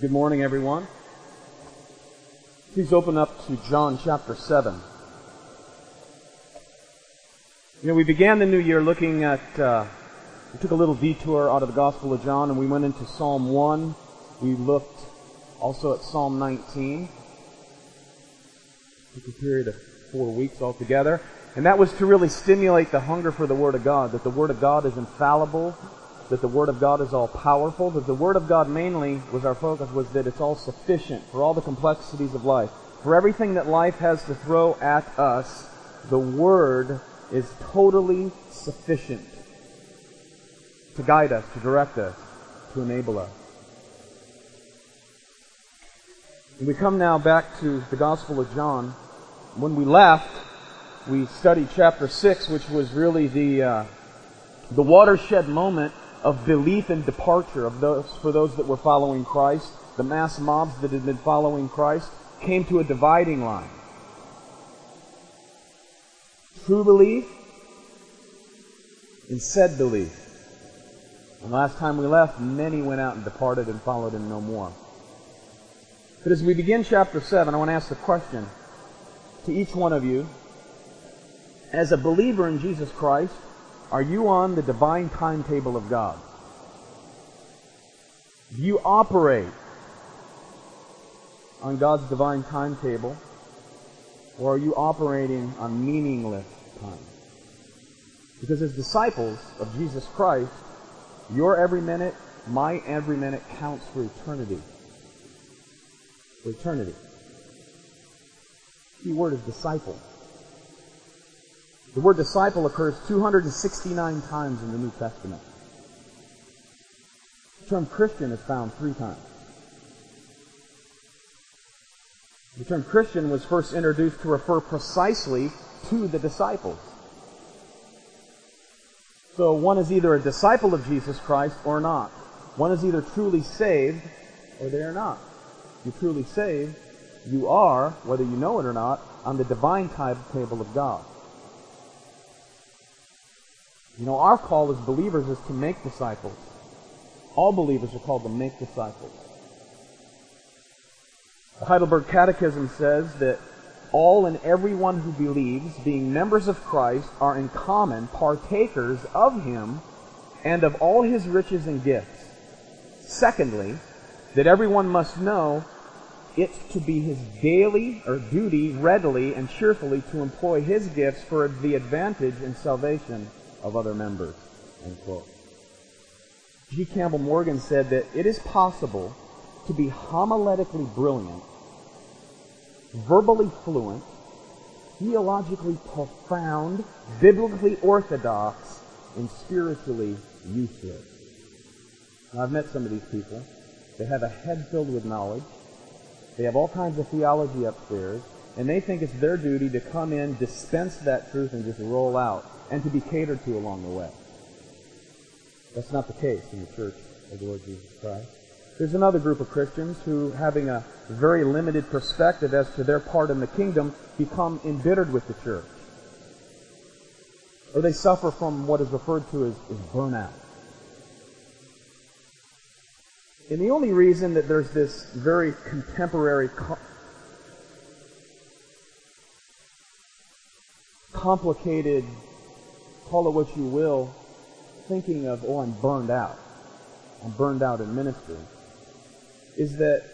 Good morning, everyone. Please open up to John chapter 7. You know, we began the new year looking at, uh, we took a little detour out of the Gospel of John and we went into Psalm 1. We looked also at Psalm 19. Took a period of four weeks altogether. And that was to really stimulate the hunger for the Word of God, that the Word of God is infallible, that the Word of God is all powerful, that the Word of God mainly was our focus was that it's all sufficient for all the complexities of life. For everything that life has to throw at us, the Word is totally sufficient to guide us, to direct us, to enable us. And we come now back to the Gospel of John. When we left, we studied chapter 6, which was really the, uh, the watershed moment of belief and departure of those, for those that were following Christ. The mass mobs that had been following Christ came to a dividing line. True belief and said belief. And last time we left, many went out and departed and followed him no more. But as we begin chapter 7, I want to ask the question to each one of you. As a believer in Jesus Christ, are you on the divine timetable of God? Do you operate on God's divine timetable? Or are you operating on meaningless time? Because as disciples of Jesus Christ, your every minute, my every minute counts for eternity. For eternity. The word is disciple. The word disciple occurs 269 times in the New Testament. The term Christian is found three times. The term Christian was first introduced to refer precisely to the disciples. So one is either a disciple of Jesus Christ or not. One is either truly saved or they are not. You're truly saved, you are, whether you know it or not, on the divine timetable of God. You know, our call as believers is to make disciples. All believers are called to make disciples. The Heidelberg Catechism says that all and everyone who believes, being members of Christ, are in common partakers of Him and of all His riches and gifts. Secondly, that everyone must know it to be his daily or duty readily and cheerfully to employ his gifts for the advantage and salvation of other members. End quote. G. Campbell Morgan said that it is possible to be homiletically brilliant, verbally fluent, theologically profound, biblically orthodox, and spiritually useless. Now, I've met some of these people. They have a head filled with knowledge. They have all kinds of theology upstairs, and they think it's their duty to come in, dispense that truth, and just roll out, and to be catered to along the way. That's not the case in the church of the Lord Jesus Christ. There's another group of Christians who, having a very limited perspective as to their part in the kingdom, become embittered with the church. Or they suffer from what is referred to as, as burnout. And the only reason that there's this very contemporary, complicated, call it what you will, thinking of, oh, I'm burned out. I'm burned out in ministry, is that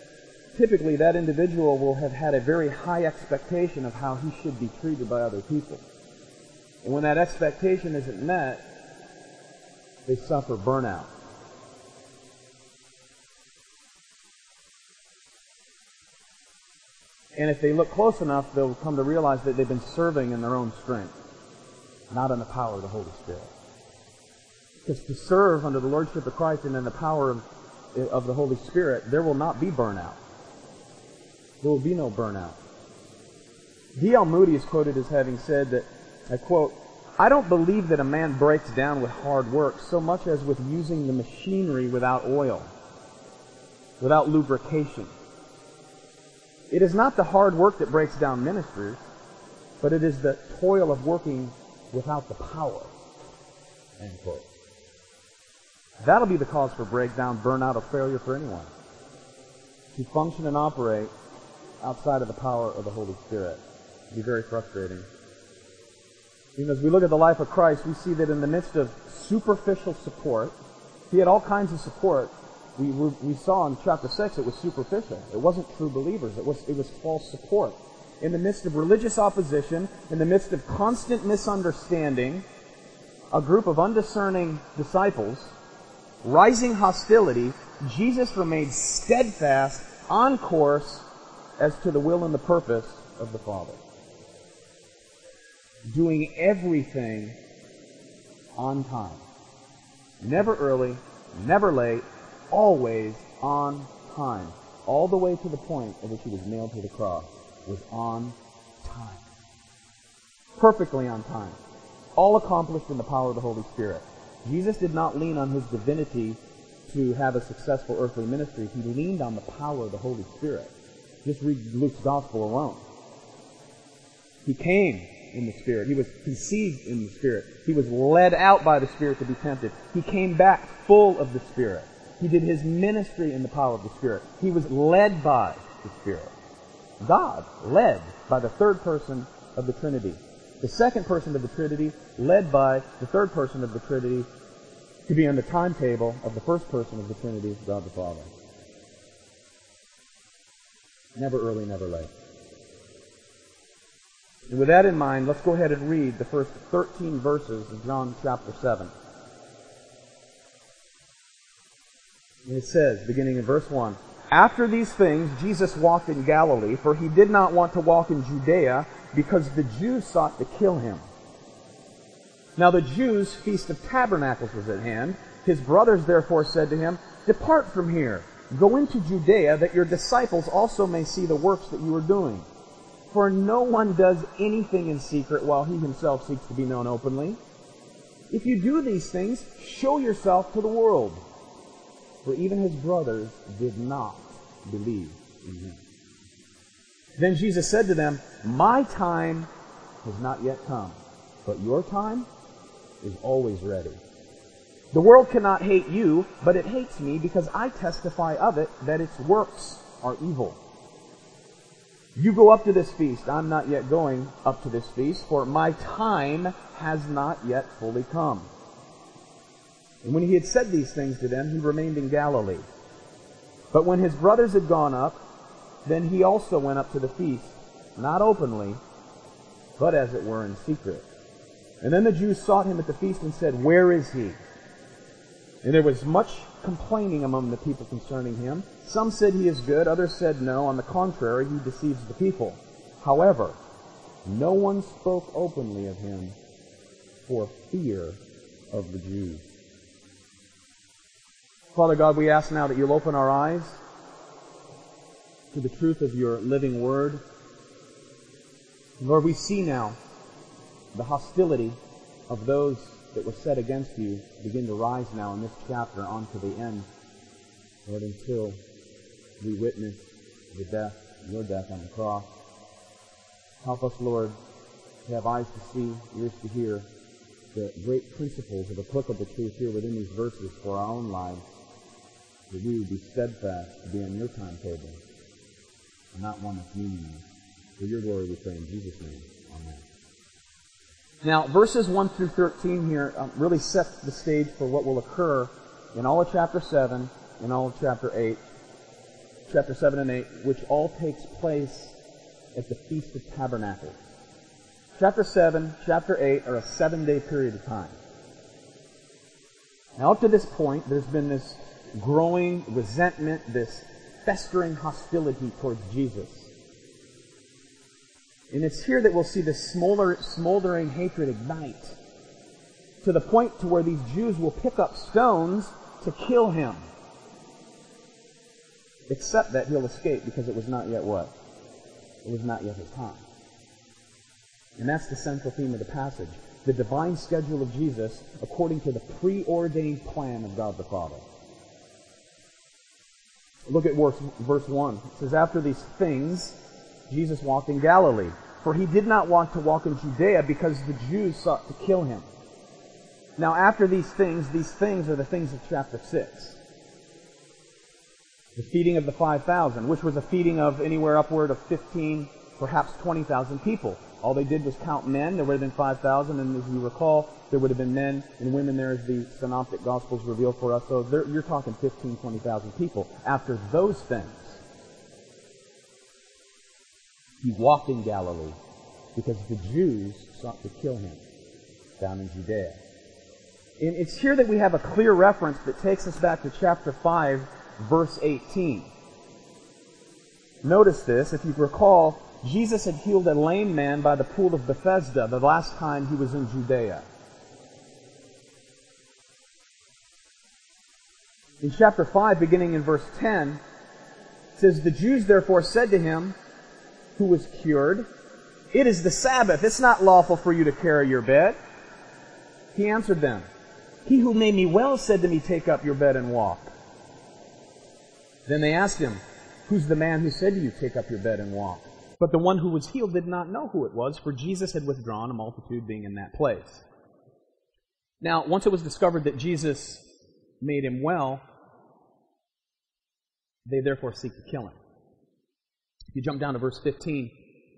typically that individual will have had a very high expectation of how he should be treated by other people. And when that expectation isn't met, they suffer burnout. And if they look close enough, they'll come to realize that they've been serving in their own strength, not in the power of the Holy Spirit. Because to serve under the Lordship of Christ and in the power of, of the Holy Spirit, there will not be burnout. There will be no burnout. D.L. Moody is quoted as having said that, I quote, I don't believe that a man breaks down with hard work so much as with using the machinery without oil, without lubrication. It is not the hard work that breaks down ministers, but it is the toil of working without the power. End quote. That'll be the cause for breakdown, burnout, or failure for anyone. to function and operate outside of the power of the Holy Spirit. It'd be very frustrating. Even as we look at the life of Christ, we see that in the midst of superficial support, he had all kinds of support. We, we saw in chapter 6 it was superficial. It wasn't true believers. It was, it was false support. In the midst of religious opposition, in the midst of constant misunderstanding, a group of undiscerning disciples, rising hostility, Jesus remained steadfast, on course, as to the will and the purpose of the Father. Doing everything on time. Never early, never late, always on time. All the way to the point at which he was nailed to the cross was on time. Perfectly on time. All accomplished in the power of the Holy Spirit. Jesus did not lean on his divinity to have a successful earthly ministry. He leaned on the power of the Holy Spirit. Just read Luke's gospel alone. He came in the Spirit. He was conceived in the Spirit. He was led out by the Spirit to be tempted. He came back full of the Spirit. He did his ministry in the power of the Spirit. He was led by the Spirit. God led by the third person of the Trinity. The second person of the Trinity led by the third person of the Trinity to be on the timetable of the first person of the Trinity, God the Father. Never early, never late. And with that in mind, let's go ahead and read the first 13 verses of John chapter 7. And it says, beginning in verse 1, After these things, Jesus walked in Galilee, for he did not want to walk in Judea, because the Jews sought to kill him. Now the Jews' feast of tabernacles was at hand. His brothers therefore said to him, Depart from here, go into Judea, that your disciples also may see the works that you are doing. For no one does anything in secret while he himself seeks to be known openly. If you do these things, show yourself to the world. For even his brothers did not believe in him. Then Jesus said to them, My time has not yet come, but your time is always ready. The world cannot hate you, but it hates me because I testify of it that its works are evil. You go up to this feast. I'm not yet going up to this feast, for my time has not yet fully come. And when he had said these things to them, he remained in Galilee. But when his brothers had gone up, then he also went up to the feast, not openly, but as it were in secret. And then the Jews sought him at the feast and said, Where is he? And there was much complaining among the people concerning him. Some said he is good, others said no. On the contrary, he deceives the people. However, no one spoke openly of him for fear of the Jews. Father God, we ask now that you'll open our eyes to the truth of your living word. Lord, we see now the hostility of those that were set against you begin to rise now in this chapter on to the end, Lord, until we witness the death, your death on the cross. Help us, Lord, to have eyes to see, ears to hear the great principles of applicable truth here within these verses for our own lives, that we would be steadfast to be on your timetable, and not one that's meaningless. For your glory we pray in Jesus' name. Amen. Now, verses 1 through 13 here um, really set the stage for what will occur in all of chapter 7 and all of chapter 8, chapter 7 and 8, which all takes place at the Feast of Tabernacles. Chapter 7, chapter 8 are a seven day period of time. Now, up to this point, there's been this growing resentment, this festering hostility towards Jesus. And it's here that we'll see this smolder, smoldering hatred ignite to the point to where these Jews will pick up stones to kill him. Except that he'll escape because it was not yet what? It was not yet his time. And that's the central theme of the passage. The divine schedule of Jesus according to the preordained plan of God the Father. Look at verse, verse 1. It says, After these things, Jesus walked in Galilee for he did not want to walk in Judea because the Jews sought to kill him. Now, after these things, these things are the things of chapter 6. The feeding of the 5,000, which was a feeding of anywhere upward of 15, perhaps 20,000 people. All they did was count men. There would have been 5,000, and as you recall, there would have been men and women there as the Synoptic Gospels reveal for us. So you're talking 15, 20,000 people. After those things, he walked in Galilee because the Jews sought to kill him down in Judea. And it's here that we have a clear reference that takes us back to chapter 5, verse 18. Notice this, if you recall, Jesus had healed a lame man by the pool of Bethesda the last time he was in Judea. In chapter 5, beginning in verse 10, it says, The Jews therefore said to him, who was cured, It is the Sabbath. It's not lawful for you to carry your bed. He answered them, He who made me well said to me, Take up your bed and walk. Then they asked him, Who's the man who said to you, Take up your bed and walk? But the one who was healed did not know who it was, for Jesus had withdrawn, a multitude being in that place. Now, once it was discovered that Jesus made him well, they therefore seek to kill him. If you jump down to verse 15,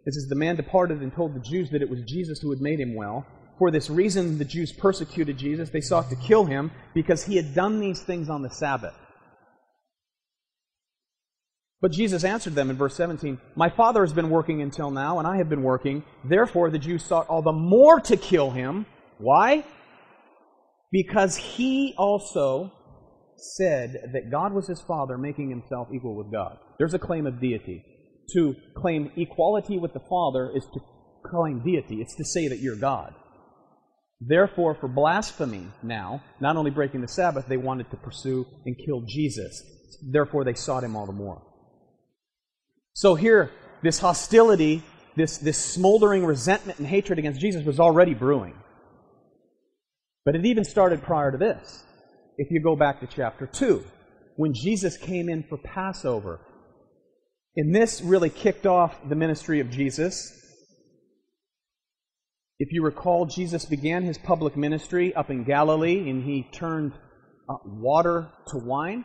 it says, The man departed and told the Jews that it was Jesus who had made him well. For this reason, the Jews persecuted Jesus. They sought to kill him because he had done these things on the Sabbath. But Jesus answered them in verse 17, My Father has been working until now, and I have been working. Therefore, the Jews sought all the more to kill him. Why? Because he also said that God was his Father, making himself equal with God. There's a claim of deity. To claim equality with the Father is to claim deity, it's to say that you're God. Therefore, for blasphemy now, not only breaking the Sabbath, they wanted to pursue and kill Jesus. Therefore, they sought him all the more. So here, this hostility, this, this smoldering resentment and hatred against Jesus was already brewing. But it even started prior to this. If you go back to chapter 2, when Jesus came in for Passover, and this really kicked off the ministry of Jesus. If you recall, Jesus began his public ministry up in Galilee and he turned uh, water to wine.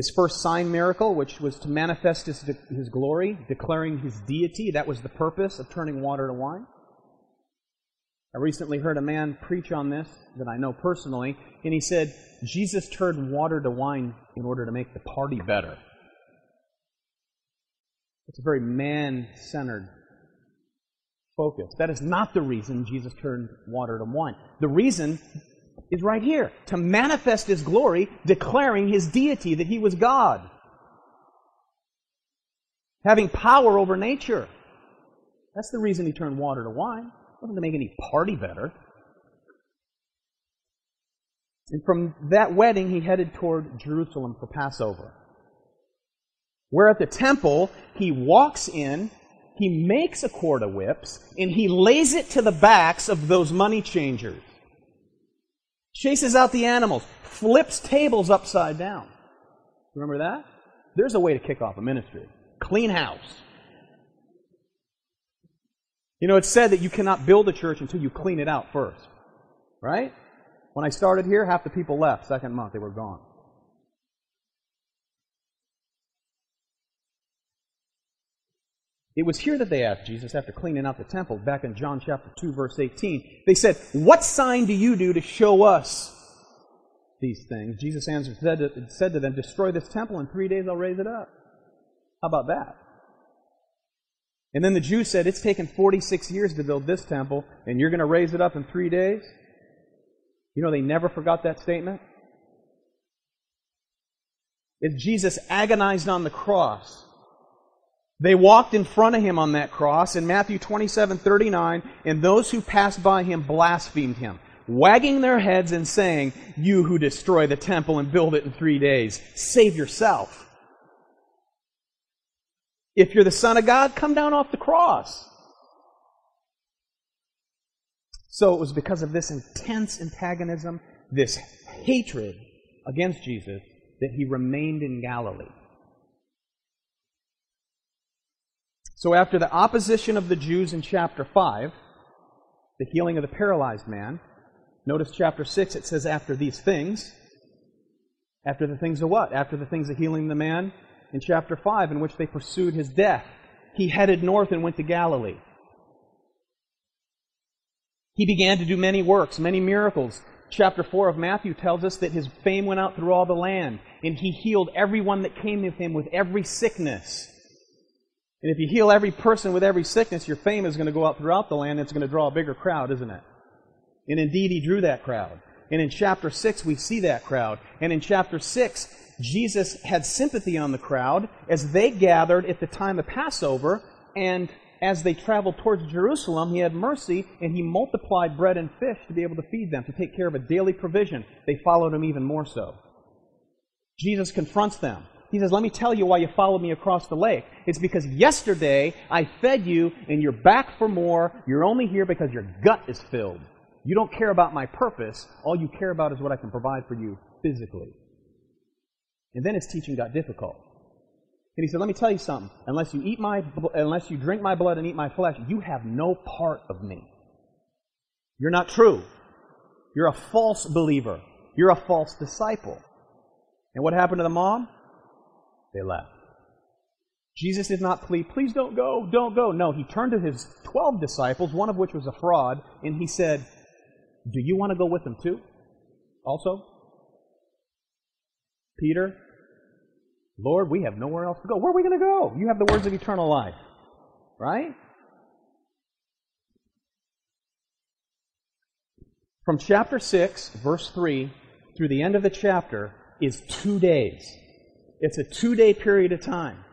His first sign miracle, which was to manifest his, his glory, declaring his deity, that was the purpose of turning water to wine. I recently heard a man preach on this that I know personally, and he said, Jesus turned water to wine in order to make the party better. It's a very man centered focus. That is not the reason Jesus turned water to wine. The reason is right here to manifest his glory, declaring his deity that he was God, having power over nature. That's the reason he turned water to wine. It wasn't to make any party better. And from that wedding, he headed toward Jerusalem for Passover. Where at the temple, he walks in, he makes a cord of whips, and he lays it to the backs of those money changers chases out the animals, flips tables upside down. Remember that? There's a way to kick off a ministry. Clean house. You know, it's said that you cannot build a church until you clean it out first. Right? When I started here, half the people left. Second month, they were gone. It was here that they asked Jesus after cleaning out the temple, back in John chapter 2, verse 18. They said, What sign do you do to show us these things? Jesus answered, said to, said to them, Destroy this temple, in three days I'll raise it up. How about that? And then the Jews said, It's taken 46 years to build this temple, and you're going to raise it up in three days? You know, they never forgot that statement. If Jesus agonized on the cross, they walked in front of him on that cross in Matthew 27 39, and those who passed by him blasphemed him, wagging their heads and saying, You who destroy the temple and build it in three days, save yourself. If you're the Son of God, come down off the cross. So it was because of this intense antagonism, this hatred against Jesus, that he remained in Galilee. So, after the opposition of the Jews in chapter 5, the healing of the paralyzed man, notice chapter 6, it says, after these things, After the things of what? After the things of healing the man in chapter 5, in which they pursued his death. He headed north and went to Galilee. He began to do many works, many miracles. Chapter 4 of Matthew tells us that his fame went out through all the land, and he healed everyone that came to him with every sickness. And if you heal every person with every sickness, your fame is going to go out throughout the land, and it's going to draw a bigger crowd, isn't it? And indeed, he drew that crowd. And in chapter 6, we see that crowd. And in chapter 6, Jesus had sympathy on the crowd as they gathered at the time of Passover, and as they traveled towards Jerusalem, he had mercy and he multiplied bread and fish to be able to feed them, to take care of a daily provision. They followed him even more so. Jesus confronts them. He says, Let me tell you why you followed me across the lake. It's because yesterday I fed you and you're back for more. You're only here because your gut is filled. You don't care about my purpose. All you care about is what I can provide for you physically. And then his teaching got difficult. And he said, Let me tell you something. Unless you eat my, unless you drink my blood and eat my flesh, you have no part of me. You're not true. You're a false believer. You're a false disciple. And what happened to the mom? They left. Jesus did not plead, please don't go, don't go. No, he turned to his 12 disciples, one of which was a fraud, and he said, Do you want to go with them too? Also? Peter, Lord, we have nowhere else to go. Where are we going to go? You have the words of eternal life. Right? From chapter 6, verse 3, through the end of the chapter is two days. It's a two day period of time.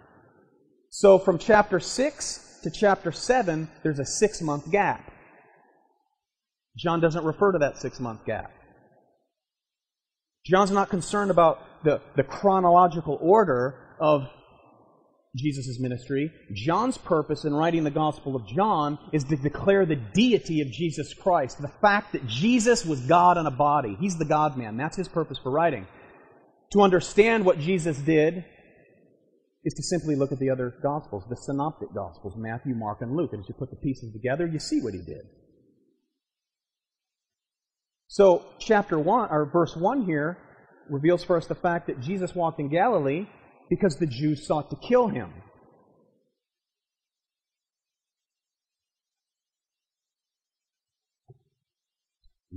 So from chapter 6 to chapter 7, there's a six month gap. John doesn't refer to that six month gap. John's not concerned about the, the chronological order of Jesus' ministry. John's purpose in writing the Gospel of John is to declare the deity of Jesus Christ, the fact that Jesus was God in a body. He's the God man. That's his purpose for writing. To understand what Jesus did is to simply look at the other Gospels, the synoptic Gospels, Matthew, Mark, and Luke. And as you put the pieces together, you see what he did. So, chapter 1, or verse 1 here, reveals for us the fact that Jesus walked in Galilee because the Jews sought to kill him.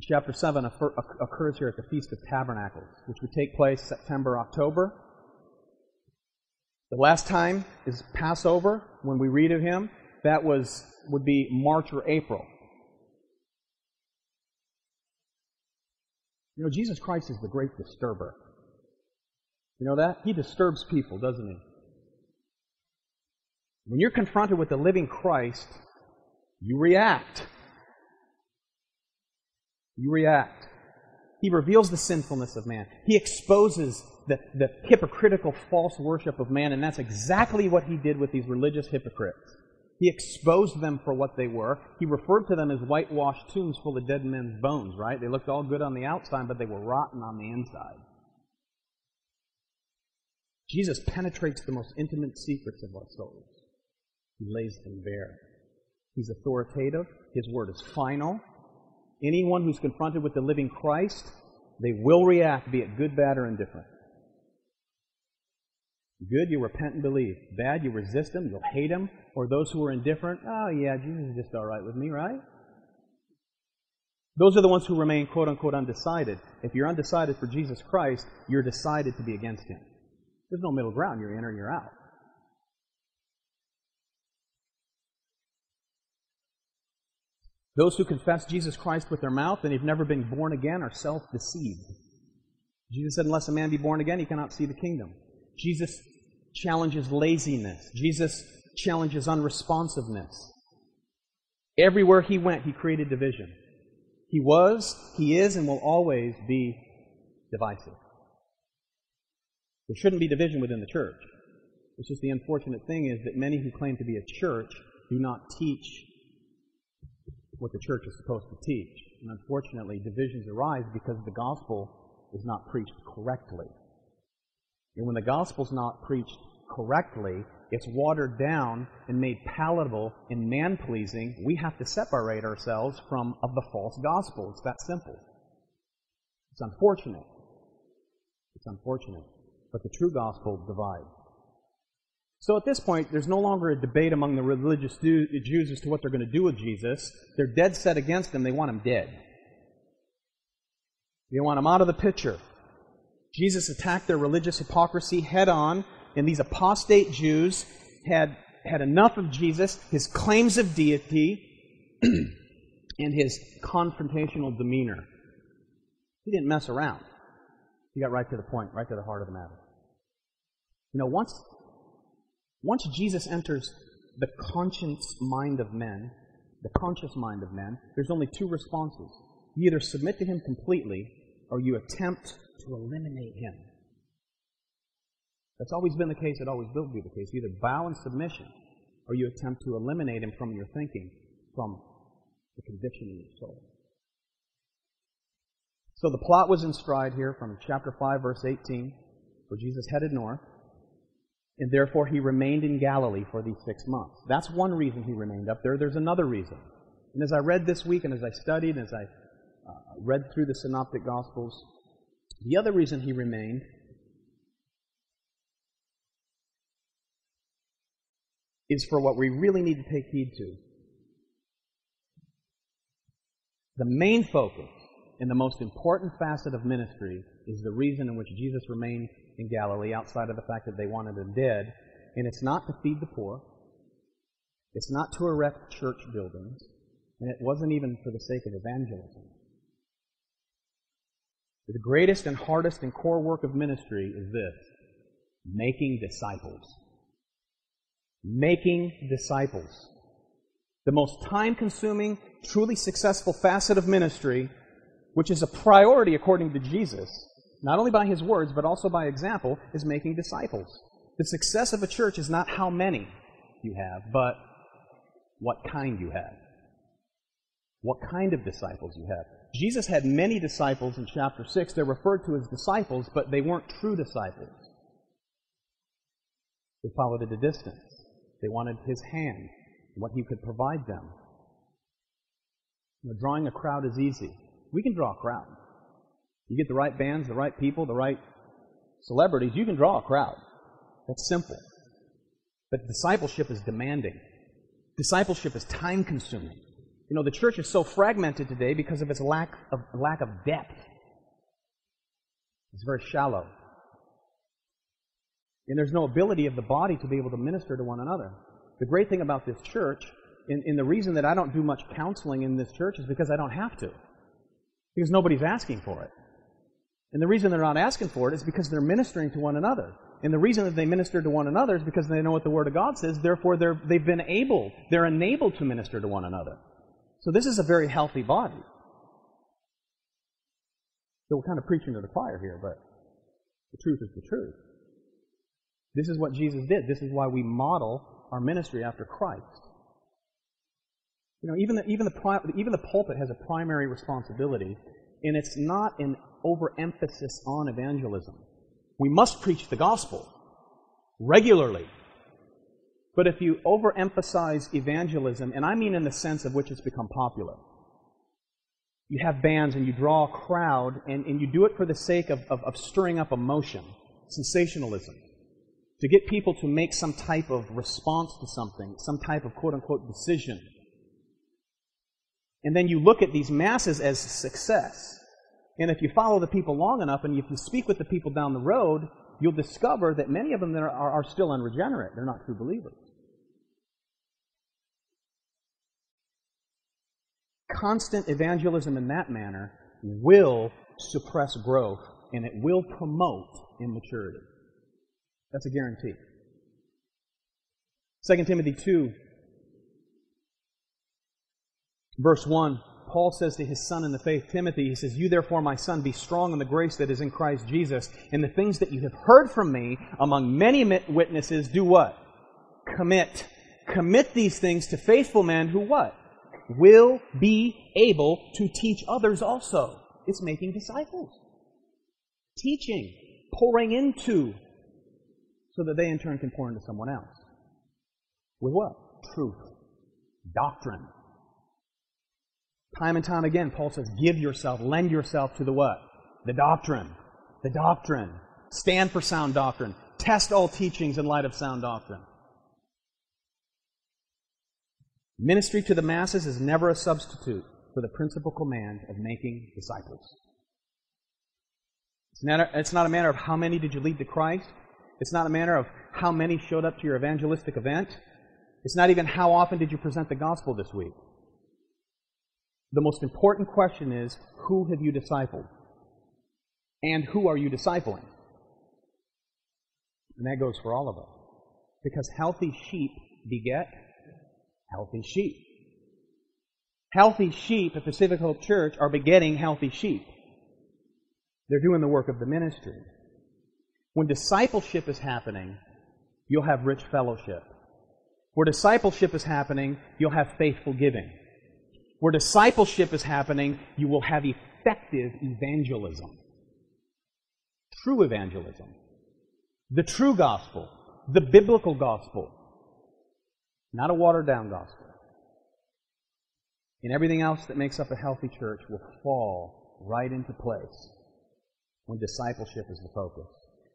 Chapter 7 occurs here at the Feast of Tabernacles, which would take place September, October. The last time is Passover, when we read of him. That was would be March or April. You know, Jesus Christ is the great disturber. You know that? He disturbs people, doesn't he? When you're confronted with the living Christ, you react. You react. He reveals the sinfulness of man. He exposes the, the hypocritical false worship of man, and that's exactly what he did with these religious hypocrites. He exposed them for what they were. He referred to them as whitewashed tombs full of dead men's bones, right? They looked all good on the outside, but they were rotten on the inside. Jesus penetrates the most intimate secrets of our souls. He lays them bare. He's authoritative. His word is final. Anyone who's confronted with the living Christ, they will react, be it good, bad, or indifferent. Good, you repent and believe. Bad, you resist him, you'll hate him. Or those who are indifferent, oh yeah, Jesus is just all right with me, right? Those are the ones who remain quote unquote undecided. If you're undecided for Jesus Christ, you're decided to be against him. There's no middle ground. You're in or you're out. Those who confess Jesus Christ with their mouth and have never been born again are self deceived. Jesus said, Unless a man be born again, he cannot see the kingdom. Jesus challenges laziness. Jesus challenges unresponsiveness. Everywhere he went, he created division. He was, he is, and will always be divisive. There shouldn't be division within the church. It's just the unfortunate thing is that many who claim to be a church do not teach what the church is supposed to teach. And unfortunately, divisions arise because the gospel is not preached correctly. And when the gospel's not preached correctly, it's watered down and made palatable and man pleasing. We have to separate ourselves from of the false gospel. It's that simple. It's unfortunate. It's unfortunate. But the true gospel divides. So at this point, there's no longer a debate among the religious Jews as to what they're going to do with Jesus. They're dead set against him. They want him dead. They want him out of the picture. Jesus attacked their religious hypocrisy head on, and these apostate Jews had had enough of Jesus, his claims of deity, and his confrontational demeanor. He didn't mess around. He got right to the point, right to the heart of the matter. You know, once once Jesus enters the conscience mind of men, the conscious mind of men, there's only two responses. You either submit to him completely or you attempt to eliminate him. That's always been the case, it always will be the case. You either bow in submission or you attempt to eliminate him from your thinking, from the conviction in your soul. So the plot was in stride here from chapter 5, verse 18, where Jesus headed north and therefore he remained in Galilee for these six months. That's one reason he remained up there. There's another reason. And as I read this week, and as I studied, and as I uh, read through the Synoptic Gospels, the other reason he remained is for what we really need to take heed to. The main focus and the most important facet of ministry is the reason in which Jesus remained in Galilee outside of the fact that they wanted him dead. And it's not to feed the poor. It's not to erect church buildings. And it wasn't even for the sake of evangelism. The greatest and hardest and core work of ministry is this making disciples. Making disciples. The most time consuming, truly successful facet of ministry, which is a priority according to Jesus, not only by his words, but also by example, is making disciples. The success of a church is not how many you have, but what kind you have. What kind of disciples you have. Jesus had many disciples in chapter 6. They're referred to as disciples, but they weren't true disciples. They followed at a distance. They wanted his hand, what he could provide them. You know, drawing a crowd is easy. We can draw a crowd. You get the right bands, the right people, the right celebrities, you can draw a crowd. That's simple. But discipleship is demanding. Discipleship is time consuming. You know, the church is so fragmented today because of its lack of, lack of depth. It's very shallow. And there's no ability of the body to be able to minister to one another. The great thing about this church, and, and the reason that I don't do much counseling in this church is because I don't have to. Because nobody's asking for it. And the reason they're not asking for it is because they're ministering to one another. And the reason that they minister to one another is because they know what the Word of God says, therefore they're, they've been able, they're enabled to minister to one another. So this is a very healthy body. So we're kind of preaching to the choir here, but the truth is the truth. This is what Jesus did. This is why we model our ministry after Christ. You know, even the, even the, even the pulpit has a primary responsibility, and it's not an overemphasis on evangelism. We must preach the gospel regularly. But if you overemphasize evangelism, and I mean in the sense of which it's become popular, you have bands and you draw a crowd, and, and you do it for the sake of, of, of stirring up emotion, sensationalism, to get people to make some type of response to something, some type of quote unquote decision. And then you look at these masses as success. And if you follow the people long enough and if you speak with the people down the road, you'll discover that many of them are, are still unregenerate. They're not true believers. Constant evangelism in that manner will suppress growth and it will promote immaturity. That's a guarantee. 2 Timothy 2, verse 1 Paul says to his son in the faith, Timothy, he says, You therefore, my son, be strong in the grace that is in Christ Jesus, and the things that you have heard from me among many witnesses, do what? Commit. Commit these things to faithful men who what? Will be able to teach others also. It's making disciples. Teaching. Pouring into. So that they in turn can pour into someone else. With what? Truth. Doctrine. Time and time again, Paul says, give yourself, lend yourself to the what? The doctrine. The doctrine. stand for sound doctrine, test all teachings in light of sound doctrine. Ministry to the masses is never a substitute for the principal command of making disciples. It's not, a, it's not a matter of how many did you lead to Christ. It's not a matter of how many showed up to your evangelistic event. It's not even how often did you present the gospel this week. The most important question is who have you discipled? And who are you discipling? And that goes for all of us. Because healthy sheep beget healthy sheep. Healthy sheep at Pacific Hope Church are begetting healthy sheep. They're doing the work of the ministry. When discipleship is happening, you'll have rich fellowship. Where discipleship is happening, you'll have faithful giving. Where discipleship is happening, you will have effective evangelism. True evangelism. The true gospel. The biblical gospel. Not a watered down gospel. And everything else that makes up a healthy church will fall right into place when discipleship is the focus.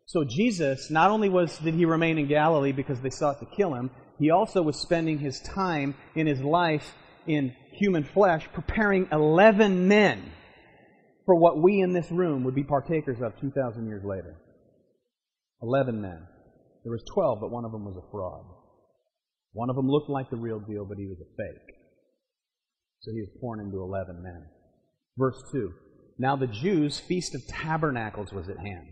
So Jesus, not only was did he remain in Galilee because they sought to kill him, he also was spending his time in his life in human flesh preparing 11 men for what we in this room would be partakers of 2,000 years later. 11 men. There was 12, but one of them was a fraud. One of them looked like the real deal, but he was a fake. So he was born into 11 men. Verse 2. Now the Jews' Feast of Tabernacles was at hand.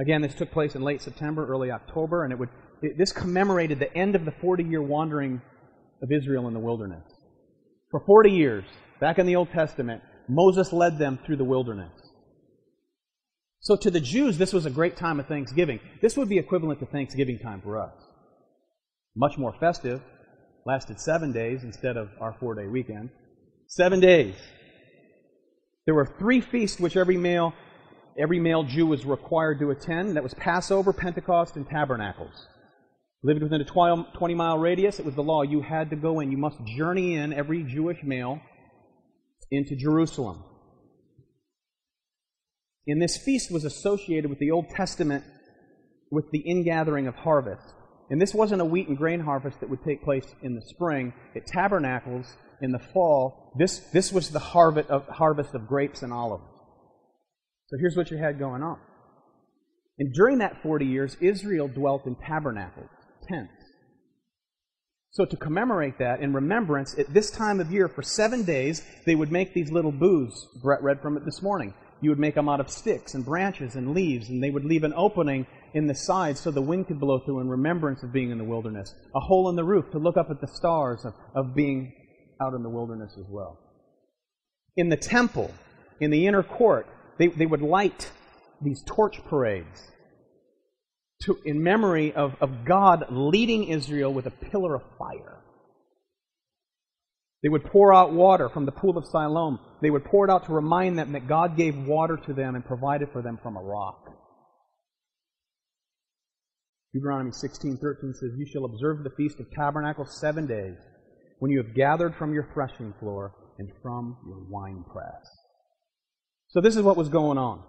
Again, this took place in late September, early October, and it would it, this commemorated the end of the 40-year wandering of Israel in the wilderness. For 40 years, back in the Old Testament, Moses led them through the wilderness. So to the Jews, this was a great time of Thanksgiving. This would be equivalent to Thanksgiving time for us. Much more festive. Lasted seven days instead of our four day weekend. Seven days. There were three feasts which every male, every male Jew was required to attend. That was Passover, Pentecost, and Tabernacles. Lived within a 20 mile radius, it was the law. You had to go in. You must journey in, every Jewish male, into Jerusalem. And this feast was associated with the Old Testament, with the ingathering of harvest. And this wasn't a wheat and grain harvest that would take place in the spring. It tabernacles in the fall. This, this was the harvest of, harvest of grapes and olives. So here's what you had going on. And during that 40 years, Israel dwelt in tabernacles, tents. So to commemorate that in remembrance, at this time of year, for seven days, they would make these little booths. Brett read from it this morning. You would make them out of sticks and branches and leaves, and they would leave an opening in the side so the wind could blow through in remembrance of being in the wilderness. A hole in the roof to look up at the stars of, of being out in the wilderness as well. In the temple, in the inner court, they, they would light these torch parades to, in memory of, of God leading Israel with a pillar of fire. They would pour out water from the pool of Siloam. They would pour it out to remind them that God gave water to them and provided for them from a rock. Deuteronomy 16:13 says, "You shall observe the feast of tabernacles 7 days when you have gathered from your threshing floor and from your winepress." So this is what was going on.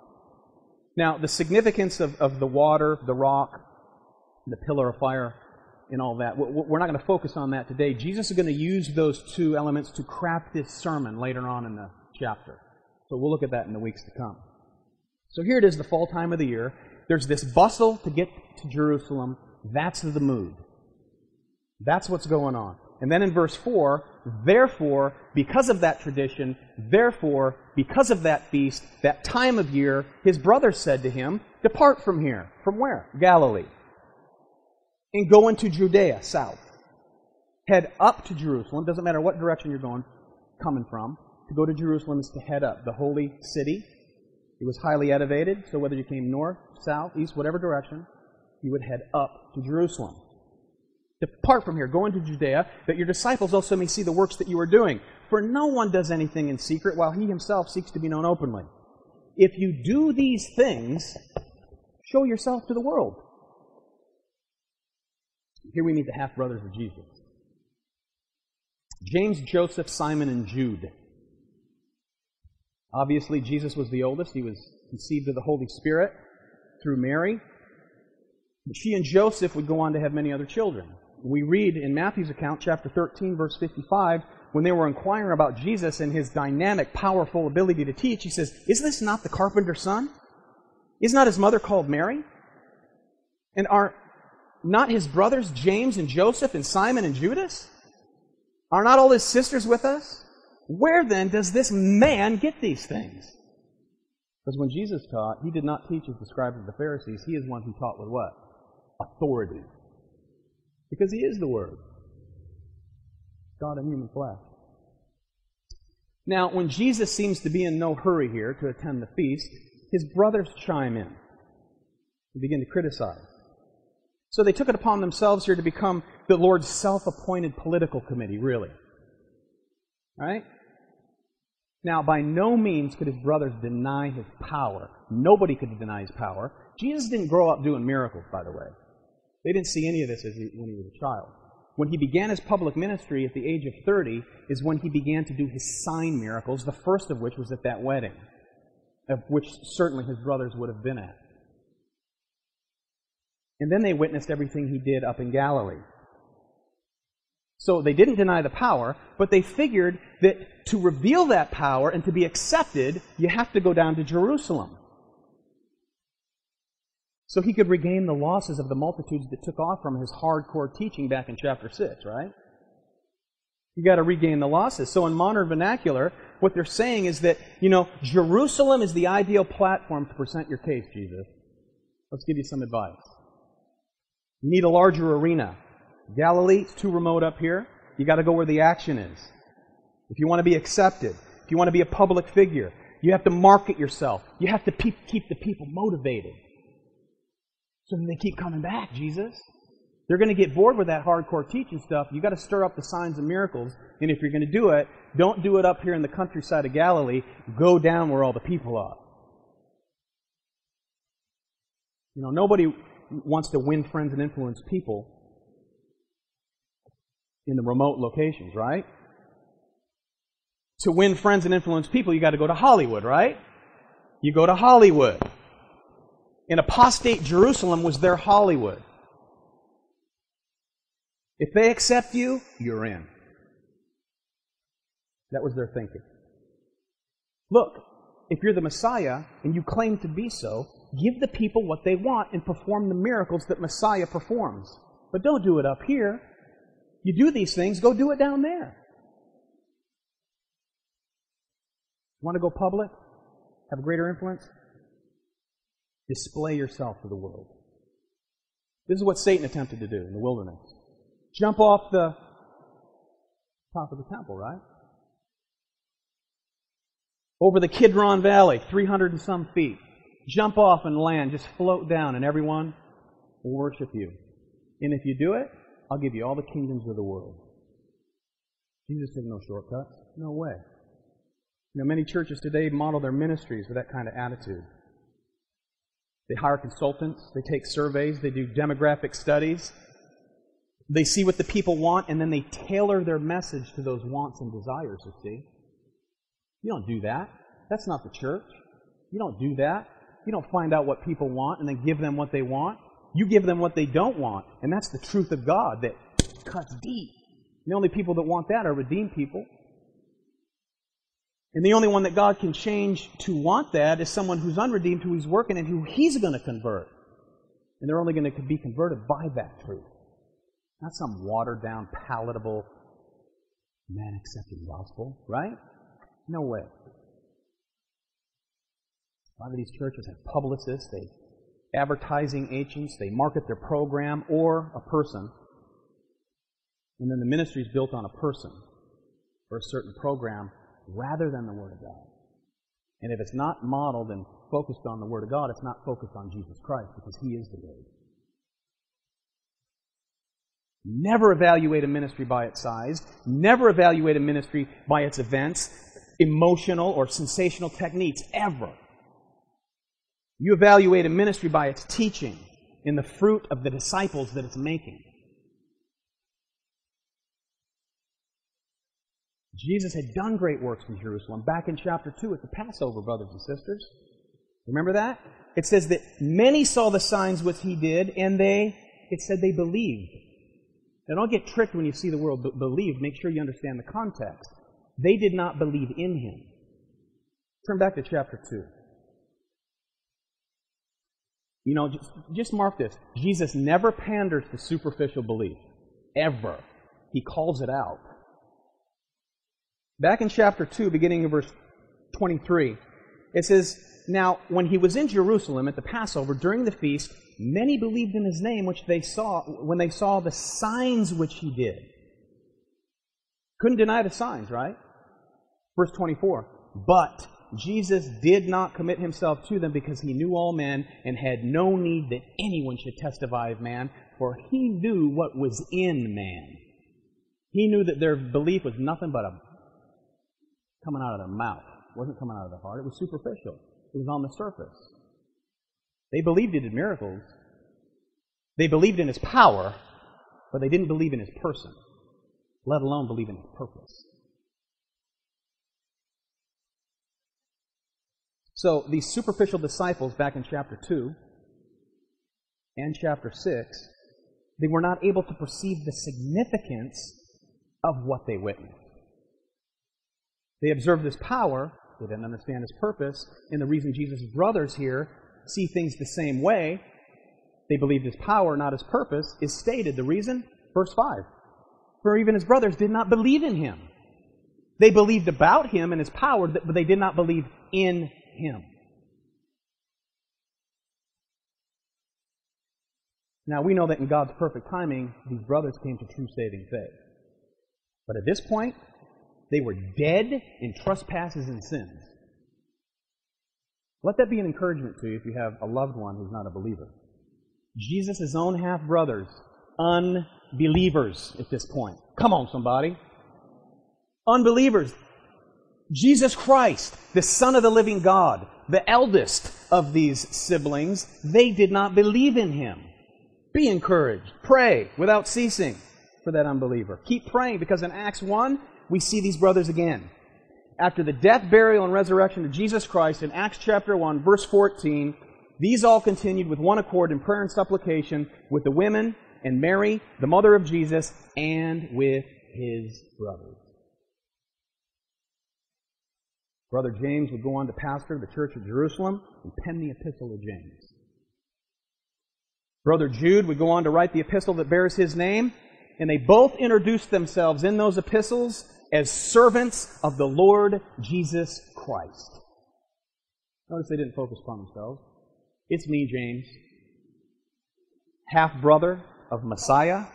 Now, the significance of, of the water, the rock, the pillar of fire, and all that, we're not going to focus on that today. Jesus is going to use those two elements to craft this sermon later on in the chapter. So we'll look at that in the weeks to come. So here it is, the fall time of the year. There's this bustle to get to Jerusalem. That's the mood. That's what's going on. And then in verse 4, therefore, because of that tradition, therefore, because of that feast, that time of year, his brother said to him, Depart from here. From where? Galilee. And go into Judea, south. Head up to Jerusalem. Doesn't matter what direction you're going, coming from. To go to Jerusalem is to head up. The holy city, it was highly elevated, so whether you came north, south, east, whatever direction, you would head up to Jerusalem. Depart from here, go into Judea, that your disciples also may see the works that you are doing. For no one does anything in secret while he himself seeks to be known openly. If you do these things, show yourself to the world. Here we meet the half brothers of Jesus James, Joseph, Simon, and Jude. Obviously, Jesus was the oldest. He was conceived of the Holy Spirit. through Mary. She and Joseph would go on to have many other children. We read in Matthew's account, chapter 13, verse 55, when they were inquiring about Jesus and his dynamic, powerful ability to teach, he says, Is this not the carpenter's son? Is not his mother called Mary? And are not his brothers James and Joseph and Simon and Judas? Are not all his sisters with us? Where then does this man get these things? Because when Jesus taught, he did not teach as the scribes of the Pharisees. He is one who taught with what? Authority. Because he is the Word. God in human flesh. Now, when Jesus seems to be in no hurry here to attend the feast, his brothers chime in and begin to criticize. So they took it upon themselves here to become the Lord's self appointed political committee, really. Right? Now, by no means could his brothers deny his power. Nobody could deny his power. Jesus didn't grow up doing miracles, by the way. They didn't see any of this he, when he was a child. When he began his public ministry at the age of 30 is when he began to do his sign miracles, the first of which was at that wedding, of which certainly his brothers would have been at. And then they witnessed everything he did up in Galilee. So they didn't deny the power, but they figured that to reveal that power and to be accepted, you have to go down to Jerusalem. So he could regain the losses of the multitudes that took off from his hardcore teaching back in chapter 6, right? You got to regain the losses. So in modern vernacular, what they're saying is that, you know, Jerusalem is the ideal platform to present your case, Jesus. Let's give you some advice. You need a larger arena. Galilee, it's too remote up here. You got to go where the action is. If you want to be accepted, if you want to be a public figure, you have to market yourself. You have to pe- keep the people motivated. So they keep coming back, Jesus. They're going to get bored with that hardcore teaching stuff. You've got to stir up the signs and miracles. And if you're going to do it, don't do it up here in the countryside of Galilee. Go down where all the people are. You know, nobody wants to win friends and influence people in the remote locations, right? To win friends and influence people, you got to go to Hollywood, right? You go to Hollywood. In apostate Jerusalem was their Hollywood. If they accept you, you're in. That was their thinking. Look, if you're the Messiah and you claim to be so, give the people what they want and perform the miracles that Messiah performs. But don't do it up here. You do these things, go do it down there. Want to go public? Have a greater influence? Display yourself to the world. This is what Satan attempted to do in the wilderness. Jump off the top of the temple, right? Over the Kidron Valley, 300 and some feet. Jump off and land, just float down, and everyone will worship you. And if you do it, I'll give you all the kingdoms of the world. Jesus took no shortcuts. No way. You know, many churches today model their ministries with that kind of attitude. They hire consultants, they take surveys, they do demographic studies. They see what the people want, and then they tailor their message to those wants and desires, you see. You don't do that. That's not the church. You don't do that. You don't find out what people want and then give them what they want. You give them what they don't want. And that's the truth of God that cuts deep. The only people that want that are redeemed people. And the only one that God can change to want that is someone who's unredeemed, who He's working and who He's going to convert. And they're only going to be converted by that truth. Not some watered down, palatable, man accepting gospel, right? No way. A lot of these churches have publicists, they advertising agents, they market their program or a person. And then the ministry is built on a person or a certain program rather than the Word of God. And if it's not modeled and focused on the Word of God, it's not focused on Jesus Christ because He is the Word. Never evaluate a ministry by its size. Never evaluate a ministry by its events, emotional or sensational techniques, ever. You evaluate a ministry by its teaching in the fruit of the disciples that it's making. Jesus had done great works in Jerusalem back in chapter 2 at the Passover, brothers and sisters. Remember that? It says that many saw the signs which he did, and they, it said they believed. Now don't get tricked when you see the word believe. Make sure you understand the context. They did not believe in him. Turn back to chapter 2. You know, just, just mark this. Jesus never panders to superficial belief. Ever. He calls it out. Back in chapter 2, beginning in verse 23, it says, Now, when he was in Jerusalem at the Passover during the feast, many believed in his name, which they saw when they saw the signs which he did. Couldn't deny the signs, right? Verse 24. But Jesus did not commit himself to them because he knew all men and had no need that anyone should testify of man, for he knew what was in man. He knew that their belief was nothing but a coming out of their mouth. It wasn't coming out of their heart. It was superficial. It was on the surface. They believed he did miracles. They believed in his power, but they didn't believe in his person, let alone believe in his purpose. So these superficial disciples back in chapter 2 and chapter 6, they were not able to perceive the significance of what they witnessed. They observed his power, they didn't understand his purpose, and the reason Jesus' brothers here see things the same way, they believed his power, not his purpose, is stated. The reason? Verse 5. For even his brothers did not believe in him. They believed about him and his power, but they did not believe in him. Now, we know that in God's perfect timing, these brothers came to true saving faith. But at this point, they were dead in trespasses and sins. Let that be an encouragement to you if you have a loved one who's not a believer. Jesus' own half brothers, unbelievers at this point. Come on, somebody. Unbelievers. Jesus Christ, the Son of the living God, the eldest of these siblings, they did not believe in him. Be encouraged. Pray without ceasing for that unbeliever. Keep praying because in Acts 1, we see these brothers again. After the death, burial, and resurrection of Jesus Christ in Acts chapter 1, verse 14, these all continued with one accord in prayer and supplication with the women and Mary, the mother of Jesus, and with his brothers. Brother James would go on to pastor the church of Jerusalem and pen the epistle of James. Brother Jude would go on to write the epistle that bears his name, and they both introduced themselves in those epistles as servants of the Lord Jesus Christ. Notice they didn't focus upon themselves. It's me, James, half brother of Messiah,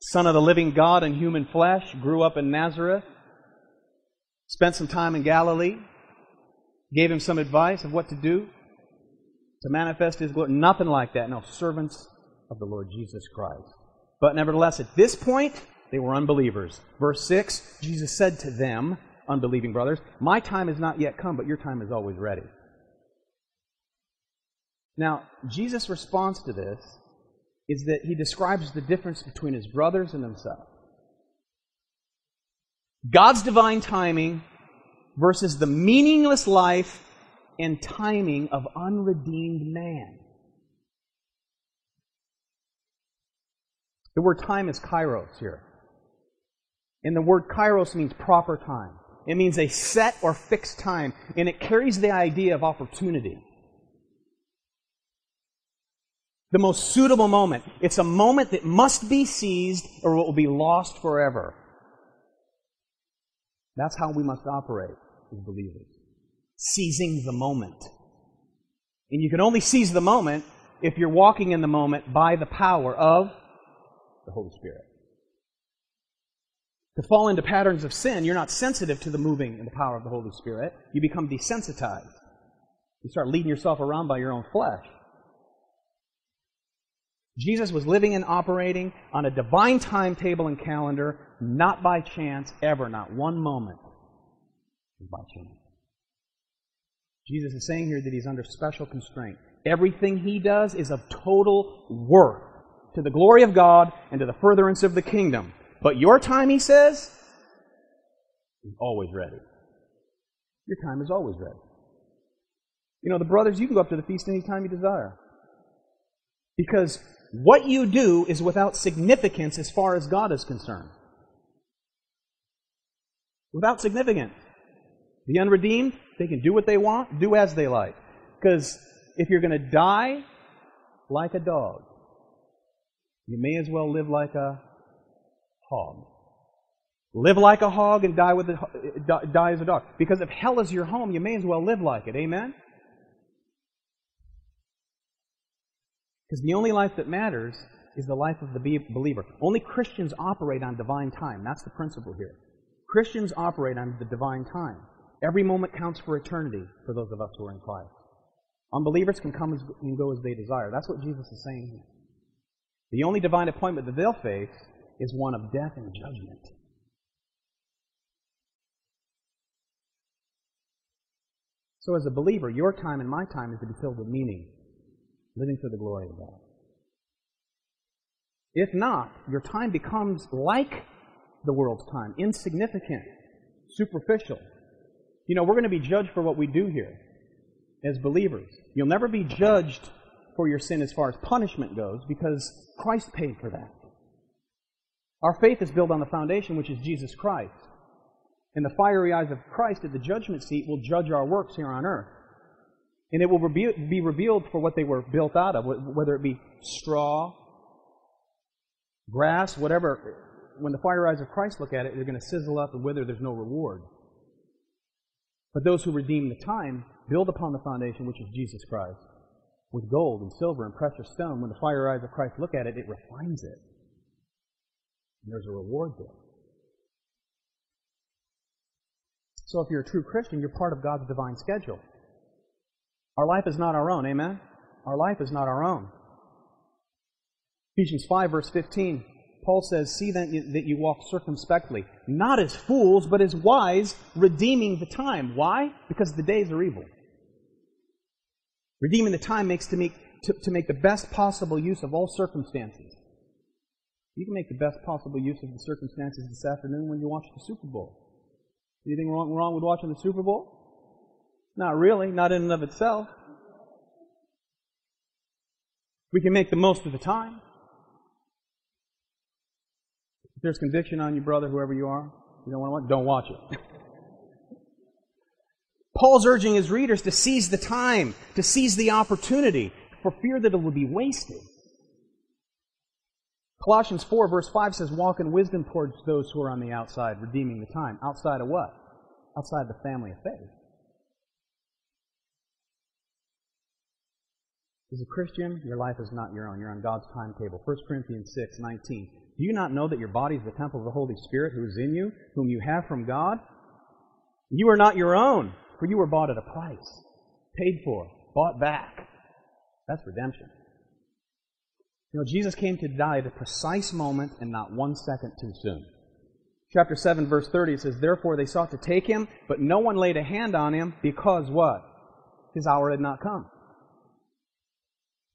son of the living God in human flesh, grew up in Nazareth, spent some time in Galilee, gave him some advice of what to do to manifest his glory. Nothing like that. No, servants of the Lord Jesus Christ. But nevertheless, at this point, they were unbelievers. Verse 6 Jesus said to them, unbelieving brothers, My time has not yet come, but your time is always ready. Now, Jesus' response to this is that he describes the difference between his brothers and himself. God's divine timing versus the meaningless life and timing of unredeemed man. The word time is kairos here. And the word kairos means proper time. It means a set or fixed time, and it carries the idea of opportunity. The most suitable moment. It's a moment that must be seized or it will be lost forever. That's how we must operate as believers. Seizing the moment. And you can only seize the moment if you're walking in the moment by the power of the Holy Spirit. To fall into patterns of sin, you're not sensitive to the moving and the power of the Holy Spirit. You become desensitized. You start leading yourself around by your own flesh. Jesus was living and operating on a divine timetable and calendar, not by chance, ever, not one moment was by chance. Jesus is saying here that he's under special constraint. Everything he does is of total worth to the glory of God and to the furtherance of the kingdom. But your time, he says, is always ready. Your time is always ready. You know, the brothers, you can go up to the feast anytime you desire. Because what you do is without significance as far as God is concerned. Without significance. The unredeemed, they can do what they want, do as they like. Because if you're going to die like a dog, you may as well live like a hog. Live like a hog and die with a, uh, die as a dog. Because if hell is your home, you may as well live like it. Amen. Because the only life that matters is the life of the believer. Only Christians operate on divine time. That's the principle here. Christians operate on the divine time. Every moment counts for eternity for those of us who are in Christ. Unbelievers can come and go as they desire. That's what Jesus is saying here. The only divine appointment that they'll face is one of death and judgment. So, as a believer, your time and my time is to be filled with meaning, living for the glory of God. If not, your time becomes like the world's time, insignificant, superficial. You know, we're going to be judged for what we do here as believers. You'll never be judged for your sin as far as punishment goes because Christ paid for that. Our faith is built on the foundation, which is Jesus Christ. And the fiery eyes of Christ at the judgment seat will judge our works here on earth. And it will be revealed for what they were built out of, whether it be straw, grass, whatever. When the fiery eyes of Christ look at it, they're going to sizzle up and wither, there's no reward. But those who redeem the time build upon the foundation, which is Jesus Christ, with gold and silver and precious stone. When the fiery eyes of Christ look at it, it refines it. And there's a reward there. So if you're a true Christian, you're part of God's divine schedule. Our life is not our own, amen? Our life is not our own. Ephesians 5, verse 15, Paul says, See then that you walk circumspectly, not as fools, but as wise, redeeming the time. Why? Because the days are evil. Redeeming the time makes to make, to, to make the best possible use of all circumstances. You can make the best possible use of the circumstances this afternoon when you watch the Super Bowl. Anything wrong, wrong with watching the Super Bowl? Not really, not in and of itself. We can make the most of the time. If there's conviction on you, brother, whoever you are, you don't want to watch, don't watch it. Paul's urging his readers to seize the time, to seize the opportunity, for fear that it will be wasted. Colossians 4, verse 5 says, Walk in wisdom towards those who are on the outside, redeeming the time. Outside of what? Outside the family of faith. As a Christian, your life is not your own. You're on God's timetable. 1 Corinthians 6, 19. Do you not know that your body is the temple of the Holy Spirit who is in you, whom you have from God? You are not your own, for you were bought at a price, paid for, bought back. That's redemption. You know, Jesus came to die at a precise moment and not one second too soon. Chapter 7, verse 30 it says, Therefore they sought to take him, but no one laid a hand on him because what? His hour had not come.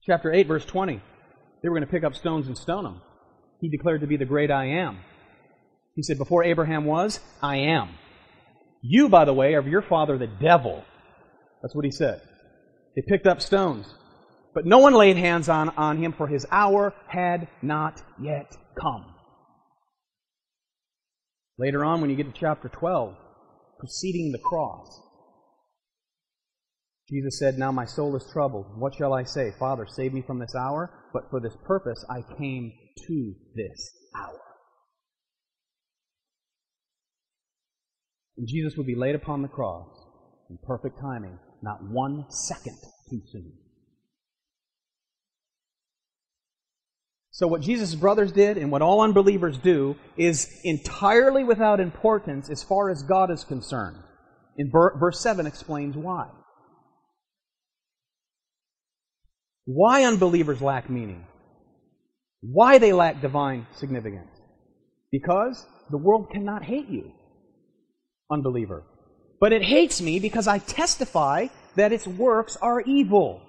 Chapter 8, verse 20. They were going to pick up stones and stone him. He declared to be the great I am. He said, Before Abraham was, I am. You, by the way, are your father the devil. That's what he said. They picked up stones. But no one laid hands on, on him, for his hour had not yet come. Later on, when you get to chapter 12, preceding the cross, Jesus said, Now my soul is troubled. What shall I say? Father, save me from this hour. But for this purpose I came to this hour. And Jesus would be laid upon the cross in perfect timing, not one second too soon. So, what Jesus' brothers did and what all unbelievers do is entirely without importance as far as God is concerned. In verse 7 explains why. Why unbelievers lack meaning. Why they lack divine significance. Because the world cannot hate you, unbeliever. But it hates me because I testify that its works are evil.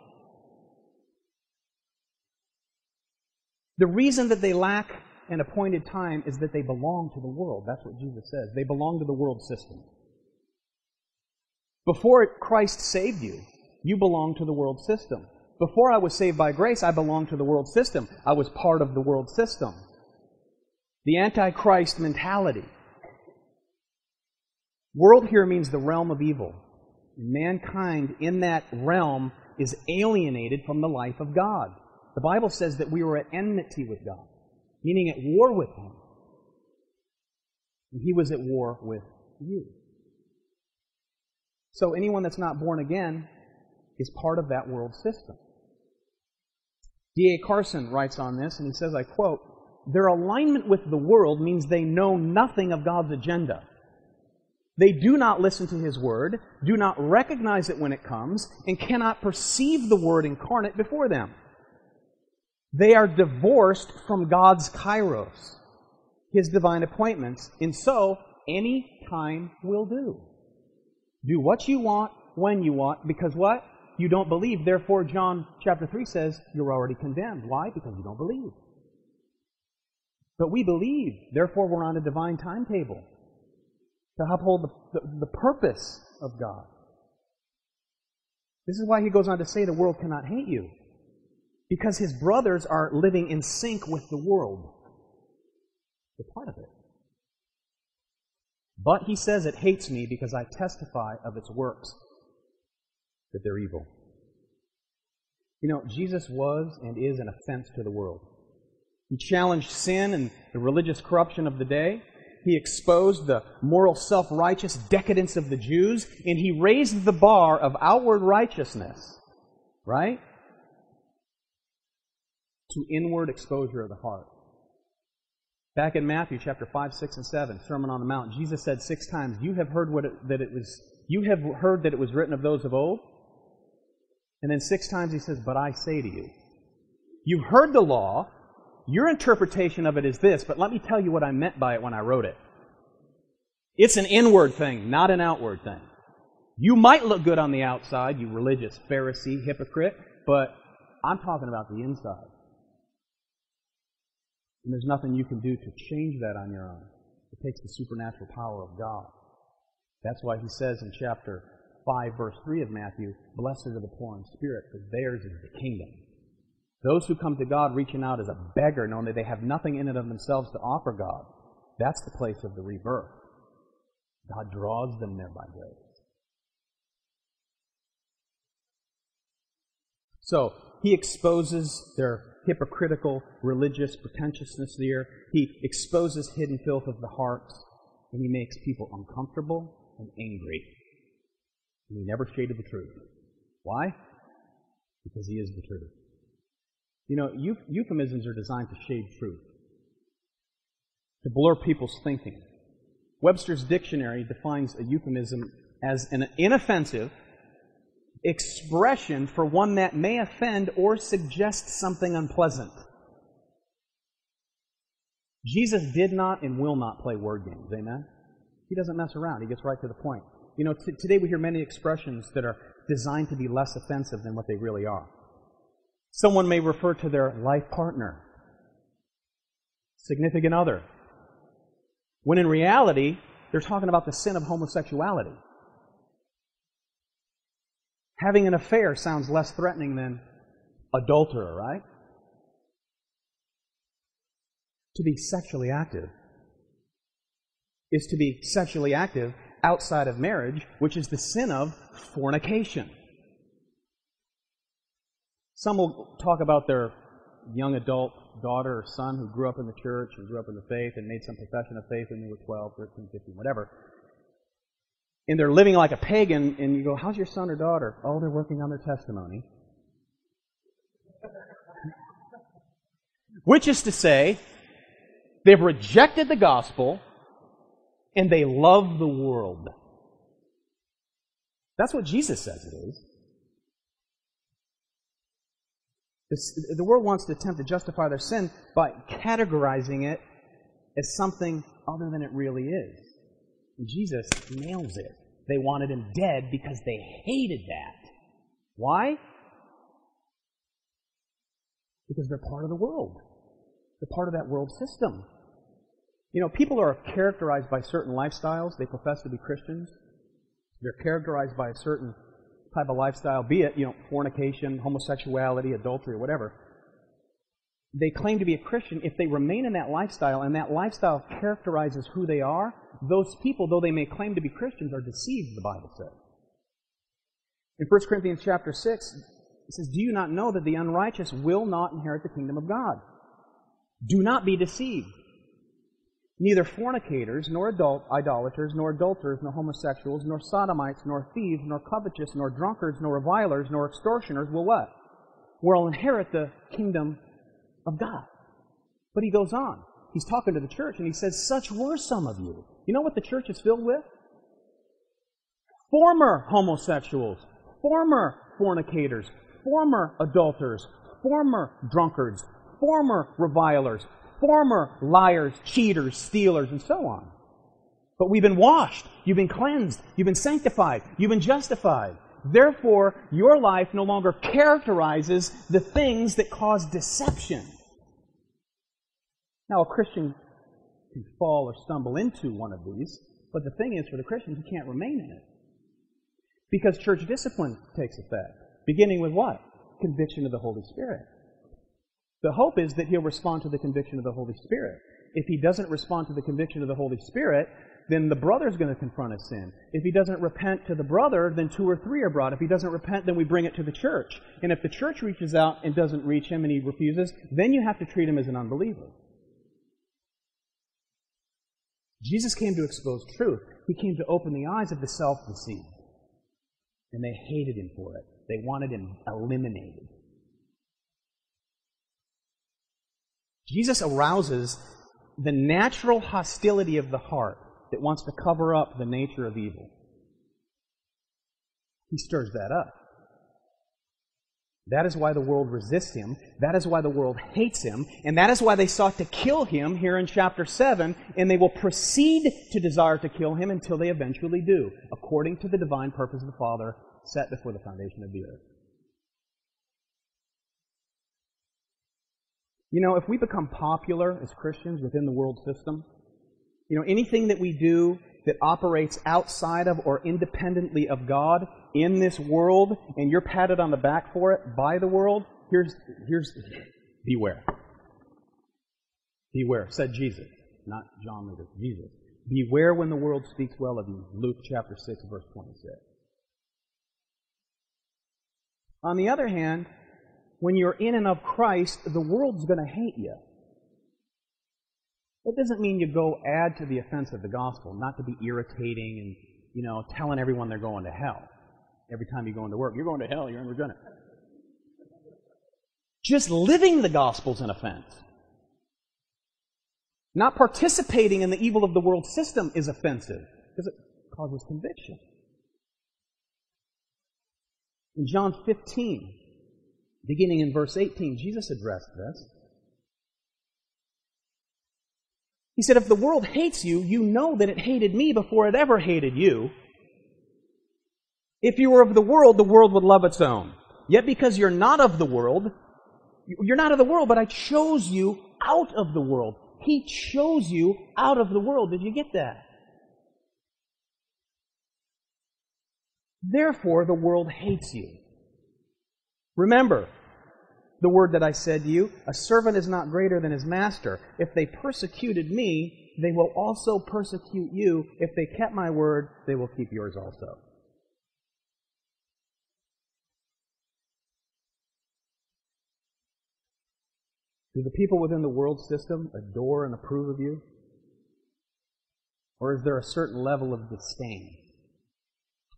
The reason that they lack an appointed time is that they belong to the world. That's what Jesus says. They belong to the world system. Before Christ saved you, you belong to the world system. Before I was saved by grace, I belonged to the world system. I was part of the world system. The Antichrist mentality. World here means the realm of evil. Mankind in that realm is alienated from the life of God. The Bible says that we were at enmity with God, meaning at war with Him. And He was at war with you. So anyone that's not born again is part of that world system. D.A. Carson writes on this, and he says, I quote, Their alignment with the world means they know nothing of God's agenda. They do not listen to His Word, do not recognize it when it comes, and cannot perceive the Word incarnate before them. They are divorced from God's kairos, His divine appointments, and so any time will do. Do what you want, when you want, because what? You don't believe. Therefore, John chapter 3 says, you're already condemned. Why? Because you don't believe. But we believe. Therefore, we're on a divine timetable to uphold the, the, the purpose of God. This is why he goes on to say the world cannot hate you. Because his brothers are living in sync with the world. They're part of it. But he says it hates me because I testify of its works, that they're evil. You know, Jesus was and is an offense to the world. He challenged sin and the religious corruption of the day. He exposed the moral self righteous decadence of the Jews, and he raised the bar of outward righteousness, right? To inward exposure of the heart. Back in Matthew chapter 5, 6, and 7, Sermon on the Mount, Jesus said six times, You have heard what it, that it was you have heard that it was written of those of old. And then six times he says, But I say to you. You've heard the law, your interpretation of it is this, but let me tell you what I meant by it when I wrote it. It's an inward thing, not an outward thing. You might look good on the outside, you religious Pharisee, hypocrite, but I'm talking about the inside. And there's nothing you can do to change that on your own. It takes the supernatural power of God. That's why he says in chapter 5, verse 3 of Matthew, Blessed are the poor in spirit, for theirs is the kingdom. Those who come to God reaching out as a beggar, knowing that they have nothing in it of themselves to offer God, that's the place of the rebirth. God draws them there by grace. So, he exposes their hypocritical religious pretentiousness there. He exposes hidden filth of the hearts, and he makes people uncomfortable and angry. And he never shaded the truth. Why? Because he is the truth. You know, euphemisms are designed to shade truth, to blur people's thinking. Webster's dictionary defines a euphemism as an inoffensive expression for one that may offend or suggest something unpleasant. Jesus did not and will not play word games. Amen? He doesn't mess around. He gets right to the point. You know, t- today we hear many expressions that are designed to be less offensive than what they really are. Someone may refer to their life partner, significant other, when in reality, they're talking about the sin of homosexuality. Having an affair sounds less threatening than adulterer, right? To be sexually active is to be sexually active outside of marriage, which is the sin of fornication. Some will talk about their young adult daughter or son who grew up in the church and grew up in the faith and made some profession of faith when they were 12, 13, 15, whatever and they're living like a pagan, and you go, How's your son or daughter? Oh, they're working on their testimony. Which is to say, they've rejected the gospel and they love the world. That's what Jesus says it is. The world wants to attempt to justify their sin by categorizing it as something other than it really is. Jesus nails it. They wanted him dead because they hated that. Why? Because they're part of the world. They're part of that world system. You know, people are characterized by certain lifestyles. They profess to be Christians. They're characterized by a certain type of lifestyle, be it, you know, fornication, homosexuality, adultery, or whatever, they claim to be a Christian, if they remain in that lifestyle and that lifestyle characterizes who they are, those people, though they may claim to be Christians, are deceived, the Bible says. In 1 Corinthians chapter 6, it says, Do you not know that the unrighteous will not inherit the kingdom of God? Do not be deceived. Neither fornicators, nor adult, idolaters, nor adulterers, nor homosexuals, nor sodomites, nor thieves, nor covetous, nor drunkards, nor revilers, nor extortioners will what? Will inherit the kingdom of God. But he goes on. He's talking to the church and he says, Such were some of you. You know what the church is filled with? Former homosexuals, former fornicators, former adulterers, former drunkards, former revilers, former liars, cheaters, stealers, and so on. But we've been washed, you've been cleansed, you've been sanctified, you've been justified. Therefore, your life no longer characterizes the things that cause deception. Now, a Christian can fall or stumble into one of these, but the thing is, for the Christian, he can't remain in it. Because church discipline takes effect. Beginning with what? Conviction of the Holy Spirit. The hope is that he'll respond to the conviction of the Holy Spirit. If he doesn't respond to the conviction of the Holy Spirit, then the brother's going to confront his sin. If he doesn't repent to the brother, then two or three are brought. If he doesn't repent, then we bring it to the church. And if the church reaches out and doesn't reach him and he refuses, then you have to treat him as an unbeliever. Jesus came to expose truth. He came to open the eyes of the self deceived. And they hated him for it. They wanted him eliminated. Jesus arouses the natural hostility of the heart that wants to cover up the nature of evil. He stirs that up. That is why the world resists him. That is why the world hates him. And that is why they sought to kill him here in chapter 7. And they will proceed to desire to kill him until they eventually do, according to the divine purpose of the Father set before the foundation of the earth. You know, if we become popular as Christians within the world system, you know, anything that we do that operates outside of or independently of God in this world, and you're patted on the back for it by the world, here's, here's, beware. Beware, said Jesus, not John Lucas, Jesus. Beware when the world speaks well of you. Luke chapter 6, verse 26. On the other hand, when you're in and of Christ, the world's going to hate you. It doesn't mean you go add to the offense of the gospel, not to be irritating and, you know, telling everyone they're going to hell. Every time you go into work, you're going to hell, you're in Regina. Just living the gospel's an offense. Not participating in the evil of the world system is offensive because it causes conviction. In John 15, beginning in verse 18, Jesus addressed this. He said, If the world hates you, you know that it hated me before it ever hated you. If you were of the world, the world would love its own. Yet because you're not of the world, you're not of the world, but I chose you out of the world. He chose you out of the world. Did you get that? Therefore, the world hates you. Remember the word that I said to you a servant is not greater than his master. If they persecuted me, they will also persecute you. If they kept my word, they will keep yours also. Do the people within the world system adore and approve of you? Or is there a certain level of disdain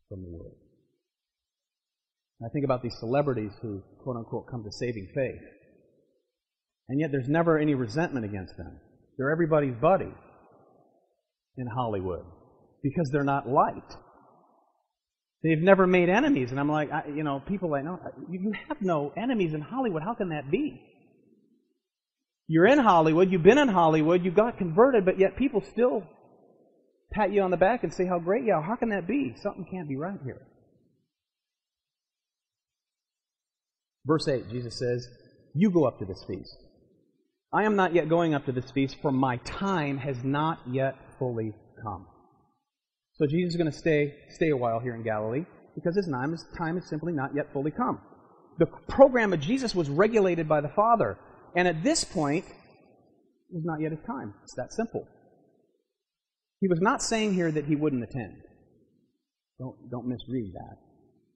from the world? I think about these celebrities who, quote unquote, come to saving faith. And yet there's never any resentment against them. They're everybody's buddy in Hollywood because they're not liked. They've never made enemies. And I'm like, I, you know, people like, no, you have no enemies in Hollywood. How can that be? You're in Hollywood, you've been in Hollywood, you got converted, but yet people still pat you on the back and say how great you are. How can that be? Something can't be right here. Verse 8, Jesus says, You go up to this feast. I am not yet going up to this feast, for my time has not yet fully come. So Jesus is going to stay, stay a while here in Galilee. because his time is, time is simply not yet fully come. The program of Jesus was regulated by the Father, and at this point, it was not yet his time. It's that simple. He was not saying here that he wouldn't attend. Don't, don't misread that.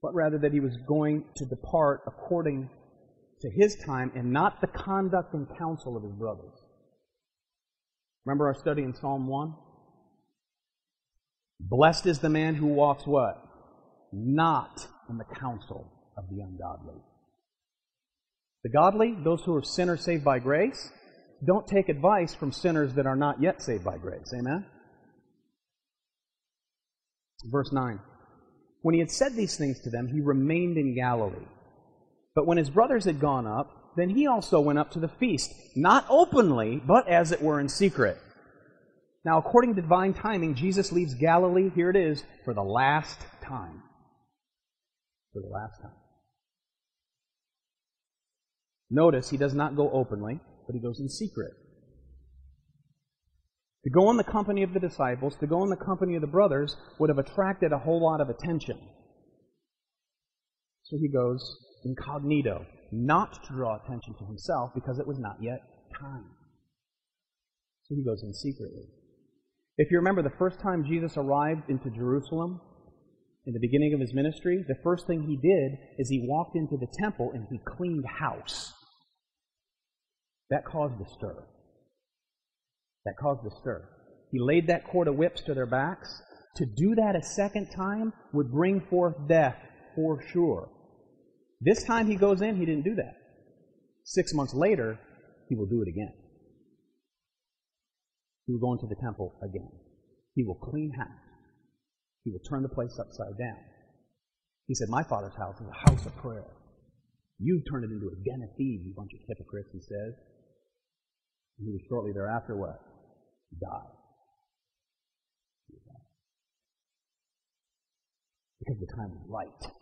But rather that he was going to depart according to his time and not the conduct and counsel of his brothers. Remember our study in Psalm 1? Blessed is the man who walks what? Not in the counsel of the ungodly. The godly, those who are sinners saved by grace, don't take advice from sinners that are not yet saved by grace. Amen? Verse 9. When he had said these things to them, he remained in Galilee. But when his brothers had gone up, then he also went up to the feast, not openly, but as it were in secret. Now, according to divine timing, Jesus leaves Galilee, here it is, for the last time. For the last time. Notice he does not go openly, but he goes in secret. To go in the company of the disciples, to go in the company of the brothers, would have attracted a whole lot of attention. So he goes incognito, not to draw attention to himself because it was not yet time. So he goes in secretly. If you remember the first time Jesus arrived into Jerusalem, in the beginning of his ministry, the first thing he did is he walked into the temple and he cleaned house. That caused a stir. That caused a stir. He laid that cord of whips to their backs. To do that a second time would bring forth death for sure. This time he goes in, he didn't do that. Six months later, he will do it again. He will go into the temple again. He will clean house. He will turn the place upside down. He said, My father's house is a house of prayer. You've turned it into a den of thieves, you bunch of hypocrites, he says. And he was shortly thereafter what? Die. Because the time was right.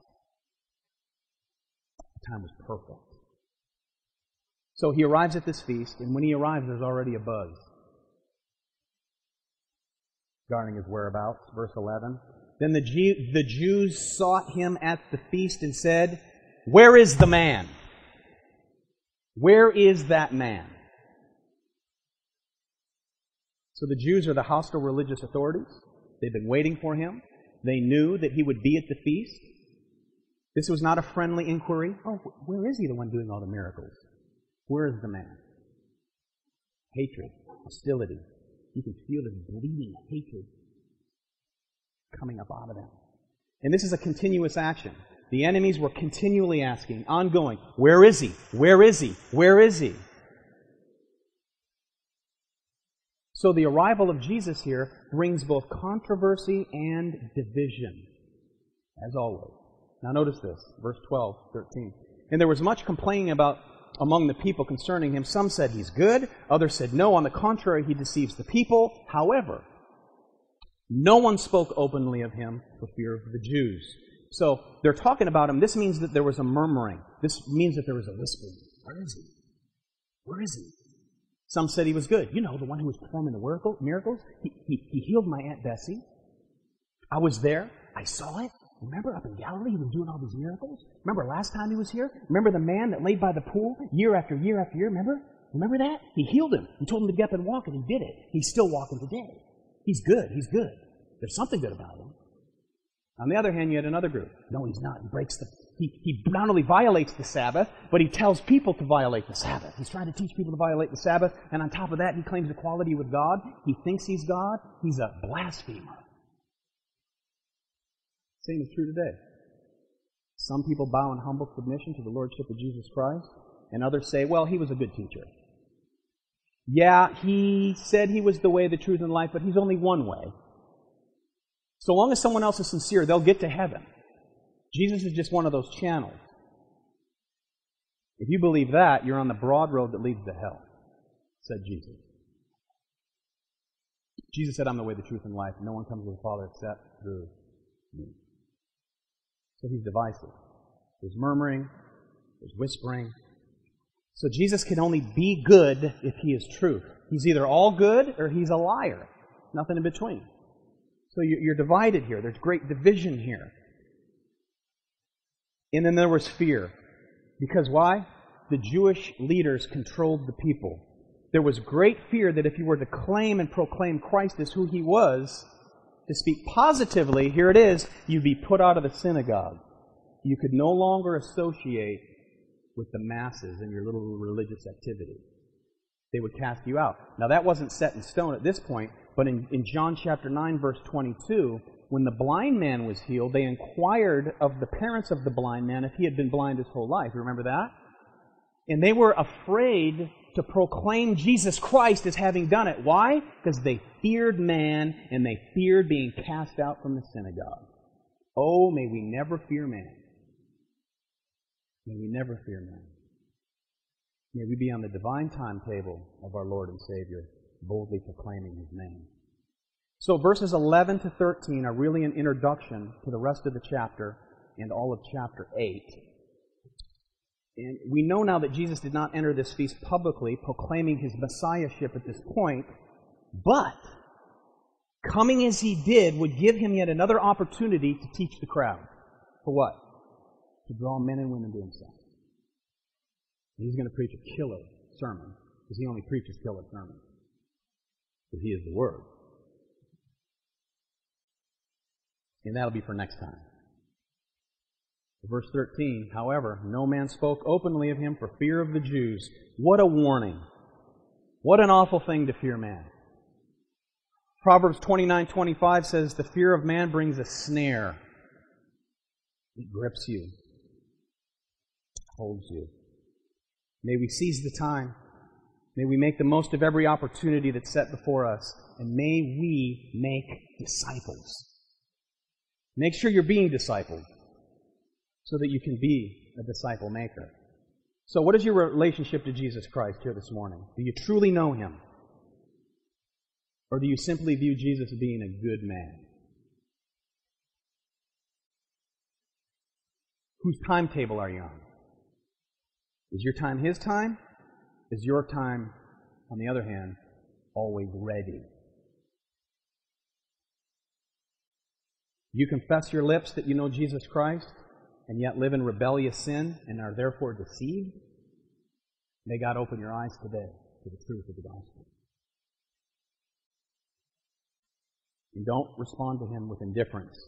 The time was perfect. So he arrives at this feast, and when he arrives, there's already a buzz regarding his whereabouts. Verse 11. Then the, Jew, the Jews sought him at the feast and said, Where is the man? Where is that man? So the Jews are the hostile religious authorities. They've been waiting for him. They knew that he would be at the feast. This was not a friendly inquiry. Oh, where is he, the one doing all the miracles? Where is the man? Hatred, hostility. You can feel this bleeding hatred coming up out of them. And this is a continuous action. The enemies were continually asking, ongoing, where is he? Where is he? Where is he? So the arrival of Jesus here brings both controversy and division, as always. Now notice this, verse 12, 13. And there was much complaining about among the people concerning him. Some said he's good, others said no, on the contrary, he deceives the people. However, no one spoke openly of him for fear of the Jews. So they're talking about him. This means that there was a murmuring. This means that there was a whispering. Where is he? Where is he? Some said he was good. You know, the one who was performing the miracles. He, he, he healed my Aunt Bessie. I was there. I saw it. Remember up in Galilee, he was doing all these miracles? Remember last time he was here? Remember the man that laid by the pool year after year after year? Remember? Remember that? He healed him. He told him to get up and walk, and he did it. He's still walking today. He's good. He's good. There's something good about him. On the other hand, you had another group. No, he's not. He breaks the. He, he not only violates the Sabbath, but he tells people to violate the Sabbath. He's trying to teach people to violate the Sabbath, and on top of that, he claims equality with God. He thinks he's God. He's a blasphemer. Same is true today. Some people bow in humble submission to the Lordship of Jesus Christ, and others say, well, he was a good teacher. Yeah, he said he was the way, the truth, and life, but he's only one way. So long as someone else is sincere, they'll get to heaven. Jesus is just one of those channels. If you believe that, you're on the broad road that leads to hell, said Jesus. Jesus said, I'm the way, the truth, and life. No one comes to the Father except through me. So he's divisive. There's murmuring, there's whispering. So Jesus can only be good if he is truth. He's either all good or he's a liar. Nothing in between. So you're divided here. There's great division here. And then there was fear. Because why? The Jewish leaders controlled the people. There was great fear that if you were to claim and proclaim Christ as who he was, to speak positively, here it is, you'd be put out of the synagogue. You could no longer associate with the masses in your little religious activity. They would cast you out. Now, that wasn't set in stone at this point, but in, in John chapter 9, verse 22, when the blind man was healed, they inquired of the parents of the blind man if he had been blind his whole life. You remember that? And they were afraid to proclaim Jesus Christ as having done it. Why? Because they feared man and they feared being cast out from the synagogue. Oh, may we never fear man. May we never fear man. May we be on the divine timetable of our Lord and Savior, boldly proclaiming his name. So verses 11 to 13 are really an introduction to the rest of the chapter and all of chapter 8. And we know now that Jesus did not enter this feast publicly, proclaiming his messiahship at this point, but coming as he did would give him yet another opportunity to teach the crowd. For what? To draw men and women to himself. He's going to preach a killer sermon, because he only preaches killer sermons. Because he is the Word. And that'll be for next time. Verse 13, however, no man spoke openly of him for fear of the Jews. What a warning. What an awful thing to fear man. Proverbs 29:25 says the fear of man brings a snare. It grips you. Holds you. May we seize the time. May we make the most of every opportunity that's set before us. And may we make disciples. Make sure you're being discipled so that you can be a disciple maker. So, what is your relationship to Jesus Christ here this morning? Do you truly know him? Or do you simply view Jesus as being a good man? Whose timetable are you on? Is your time his time? Is your time, on the other hand, always ready? You confess your lips that you know Jesus Christ and yet live in rebellious sin and are therefore deceived? May God open your eyes today to the truth of the gospel. And don't respond to him with indifference.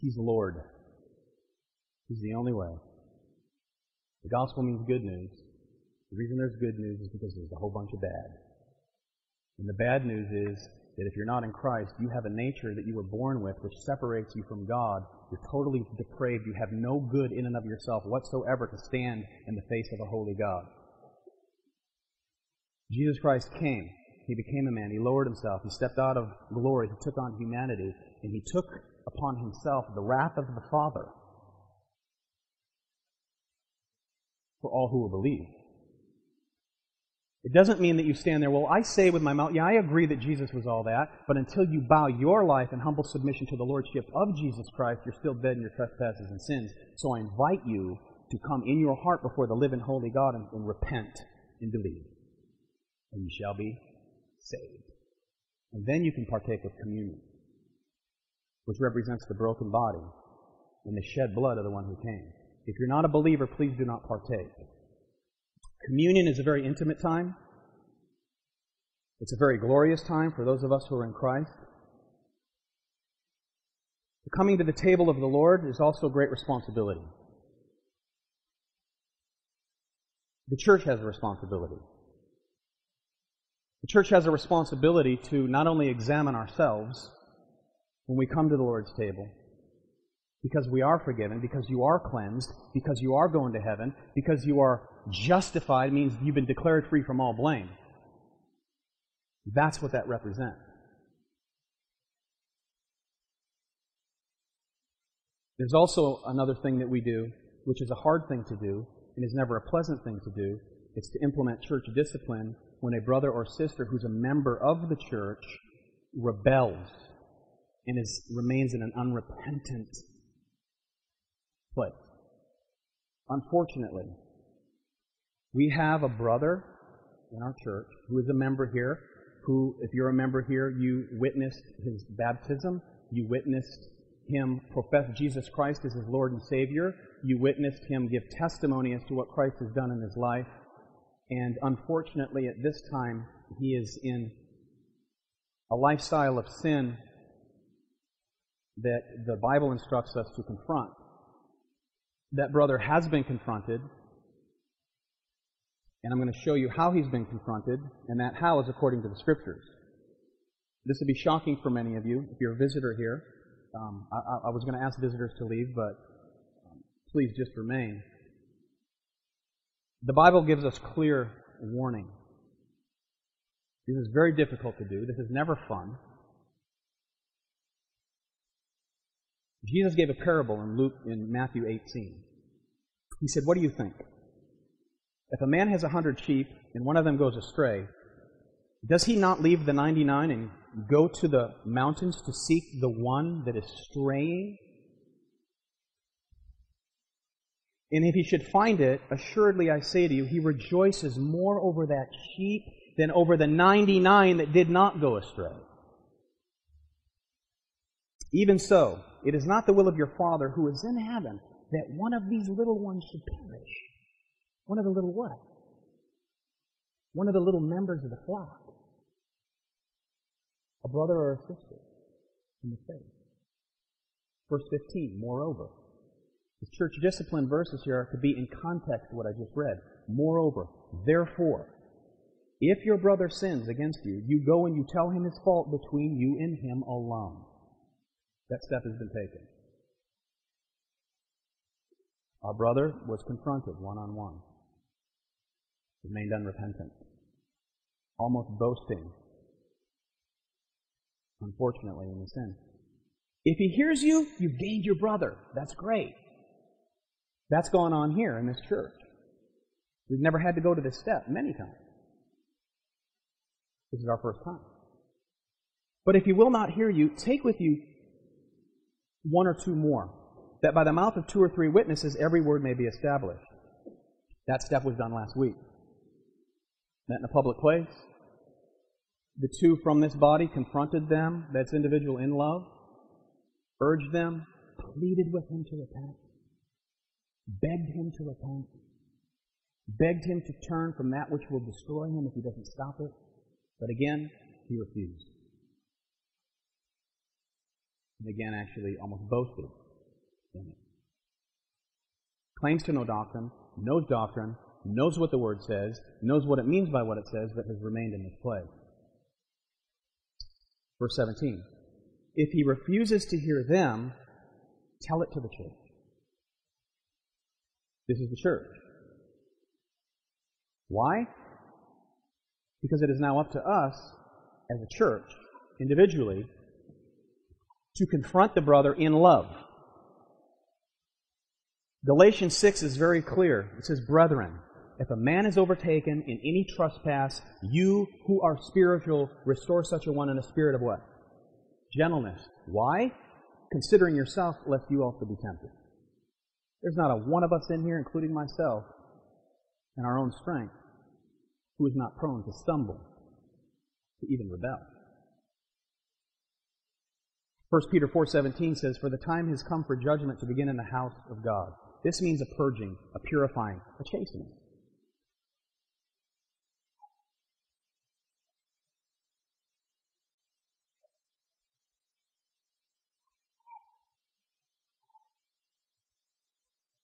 He's the Lord. He's the only way. The gospel means good news. The reason there's good news is because there's a whole bunch of bad. And the bad news is that if you're not in Christ, you have a nature that you were born with which separates you from God. You're totally depraved. You have no good in and of yourself whatsoever to stand in the face of a holy God. Jesus Christ came. He became a man. He lowered himself. He stepped out of glory. He took on humanity. And he took upon himself the wrath of the Father for all who will believe. It doesn't mean that you stand there, well, I say with my mouth, yeah, I agree that Jesus was all that, but until you bow your life in humble submission to the Lordship of Jesus Christ, you're still dead in your trespasses and sins. So I invite you to come in your heart before the living, holy God and, and repent and believe. And you shall be saved. And then you can partake of communion, which represents the broken body and the shed blood of the one who came. If you're not a believer, please do not partake. Communion is a very intimate time. It's a very glorious time for those of us who are in Christ. The Coming to the table of the Lord is also a great responsibility. The church has a responsibility. The church has a responsibility to not only examine ourselves when we come to the Lord's table, because we are forgiven, because you are cleansed, because you are going to heaven, because you are justified, means you've been declared free from all blame. That's what that represents. There's also another thing that we do, which is a hard thing to do, and is never a pleasant thing to do. It's to implement church discipline when a brother or sister who's a member of the church rebels and is, remains in an unrepentant place. Unfortunately, we have a brother in our church who is a member here, who, if you're a member here, you witnessed his baptism, you witnessed him profess Jesus Christ as his Lord and Savior. You witnessed him give testimony as to what Christ has done in his life. And unfortunately, at this time, he is in a lifestyle of sin that the Bible instructs us to confront. That brother has been confronted, and I'm going to show you how he's been confronted, and that how is according to the Scriptures. This will be shocking for many of you if you're a visitor here. Um, I, I, was going to ask visitors to leave, but um, please just remain. The Bible gives us clear warning. This is very difficult to do. This is never fun. Jesus gave a parable in Luke in Matthew 18. He said, "What do you think? If a man has a hundred sheep and one of them goes astray, does he not leave the 99 and go to the mountains to seek the one that is straying? And if he should find it, assuredly I say to you, he rejoices more over that sheep than over the 99 that did not go astray. Even so, it is not the will of your Father who is in heaven that one of these little ones should perish. One of the little what? One of the little members of the flock. A brother or a sister in the faith. Verse 15, moreover. The church discipline verses here are to be in context to what I just read. Moreover, therefore, if your brother sins against you, you go and you tell him his fault between you and him alone. That step has been taken. Our brother was confronted one on one, remained unrepentant, almost boasting, unfortunately, in the sin. If he hears you, you've gained your brother. That's great. That's going on here in this church. We've never had to go to this step many times. This is our first time. But if he will not hear you, take with you one or two more, that by the mouth of two or three witnesses every word may be established. That step was done last week. Met in a public place. The two from this body confronted them, that's individual in love, urged them, pleaded with him to repent, begged him to repent, begged him to turn from that which will destroy him if he doesn't stop it. But again, he refused. And again, actually, almost boasted in it. Claims to know doctrine, knows doctrine, knows what the word says, knows what it means by what it says, but has remained in this place. Verse 17. If he refuses to hear them, tell it to the church. This is the church. Why? Because it is now up to us as a church, individually, to confront the brother in love. Galatians 6 is very clear. It says, Brethren, if a man is overtaken in any trespass, you who are spiritual, restore such a one in a spirit of what? Gentleness. Why? Considering yourself, lest you also be tempted. There's not a one of us in here, including myself, in our own strength, who is not prone to stumble, to even rebel. 1 Peter 4:17 says, "For the time has come for judgment to begin in the house of God." This means a purging, a purifying, a chastening.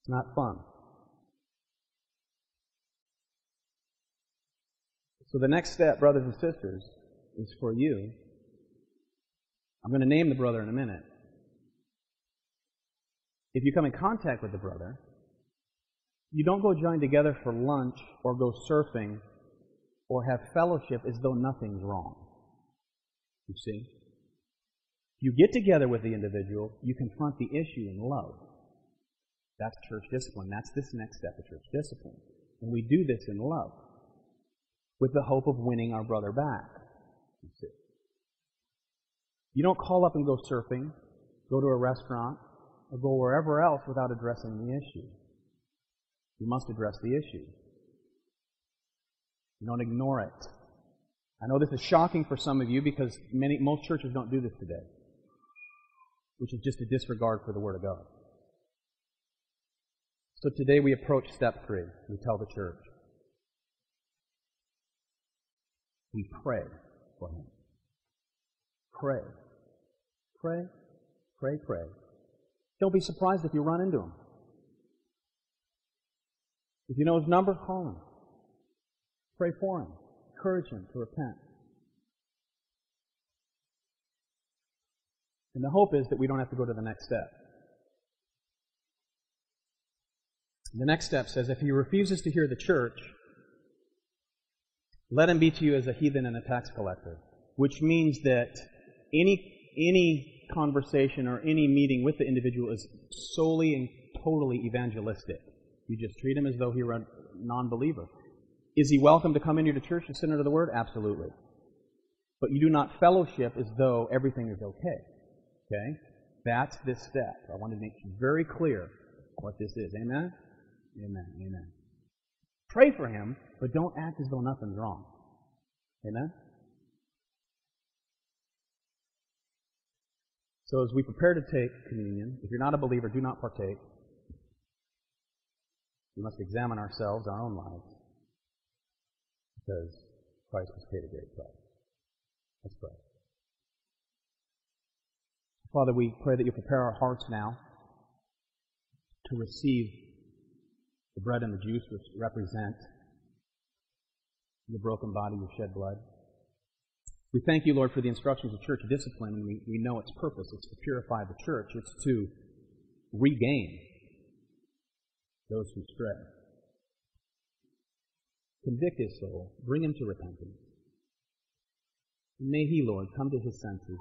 It's not fun. So the next step, brothers and sisters, is for you I'm going to name the brother in a minute. If you come in contact with the brother, you don't go join together for lunch or go surfing or have fellowship as though nothing's wrong. You see? You get together with the individual, you confront the issue in love. That's church discipline. That's this next step of church discipline. And we do this in love with the hope of winning our brother back. You see? You don't call up and go surfing, go to a restaurant, or go wherever else without addressing the issue. You must address the issue. You don't ignore it. I know this is shocking for some of you because many, most churches don't do this today. which is just a disregard for the Word of God. So today we approach step three. We tell the church. We pray for him. Pray. Pray, pray, pray. Don't be surprised if you run into him. If you know his number, call him. Pray for him. Encourage him to repent. And the hope is that we don't have to go to the next step. The next step says if he refuses to hear the church, let him be to you as a heathen and a tax collector, which means that any any conversation or any meeting with the individual is solely and totally evangelistic. You just treat him as though he were a non-believer. Is he welcome to come into the church and sit under the word? Absolutely. But you do not fellowship as though everything is okay. Okay? That's this step. I want to make very clear what this is. Amen? Amen. Amen. Pray for him, but don't act as though nothing's wrong. Amen? So as we prepare to take communion, if you're not a believer, do not partake. We must examine ourselves, our own lives, because Christ has paid a great price. Let's pray. Father, we pray that you prepare our hearts now to receive the bread and the juice which represent the broken body, your shed blood. We thank you, Lord, for the instructions of church discipline, and we, we know its purpose. It's to purify the church. It's to regain those who stray. Convict his soul. Bring him to repentance. And may he, Lord, come to his senses,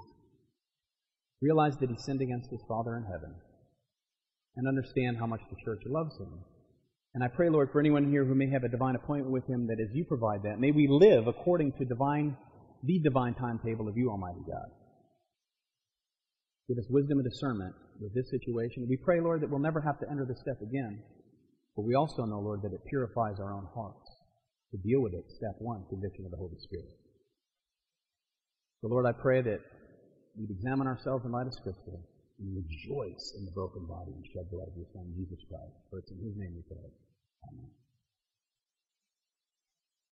realize that he sinned against his Father in heaven, and understand how much the church loves him and I pray, Lord, for anyone here who may have a divine appointment with Him, that as you provide that, may we live according to divine, the divine timetable of you, Almighty God. Give us wisdom and discernment with this situation. We pray, Lord, that we'll never have to enter this step again. But we also know, Lord, that it purifies our own hearts to deal with it. Step one, conviction of the Holy Spirit. So, Lord, I pray that we'd examine ourselves in light of Scripture and rejoice in the broken body and shed blood of your Son, Jesus Christ. For it's in his name we pray. Amen.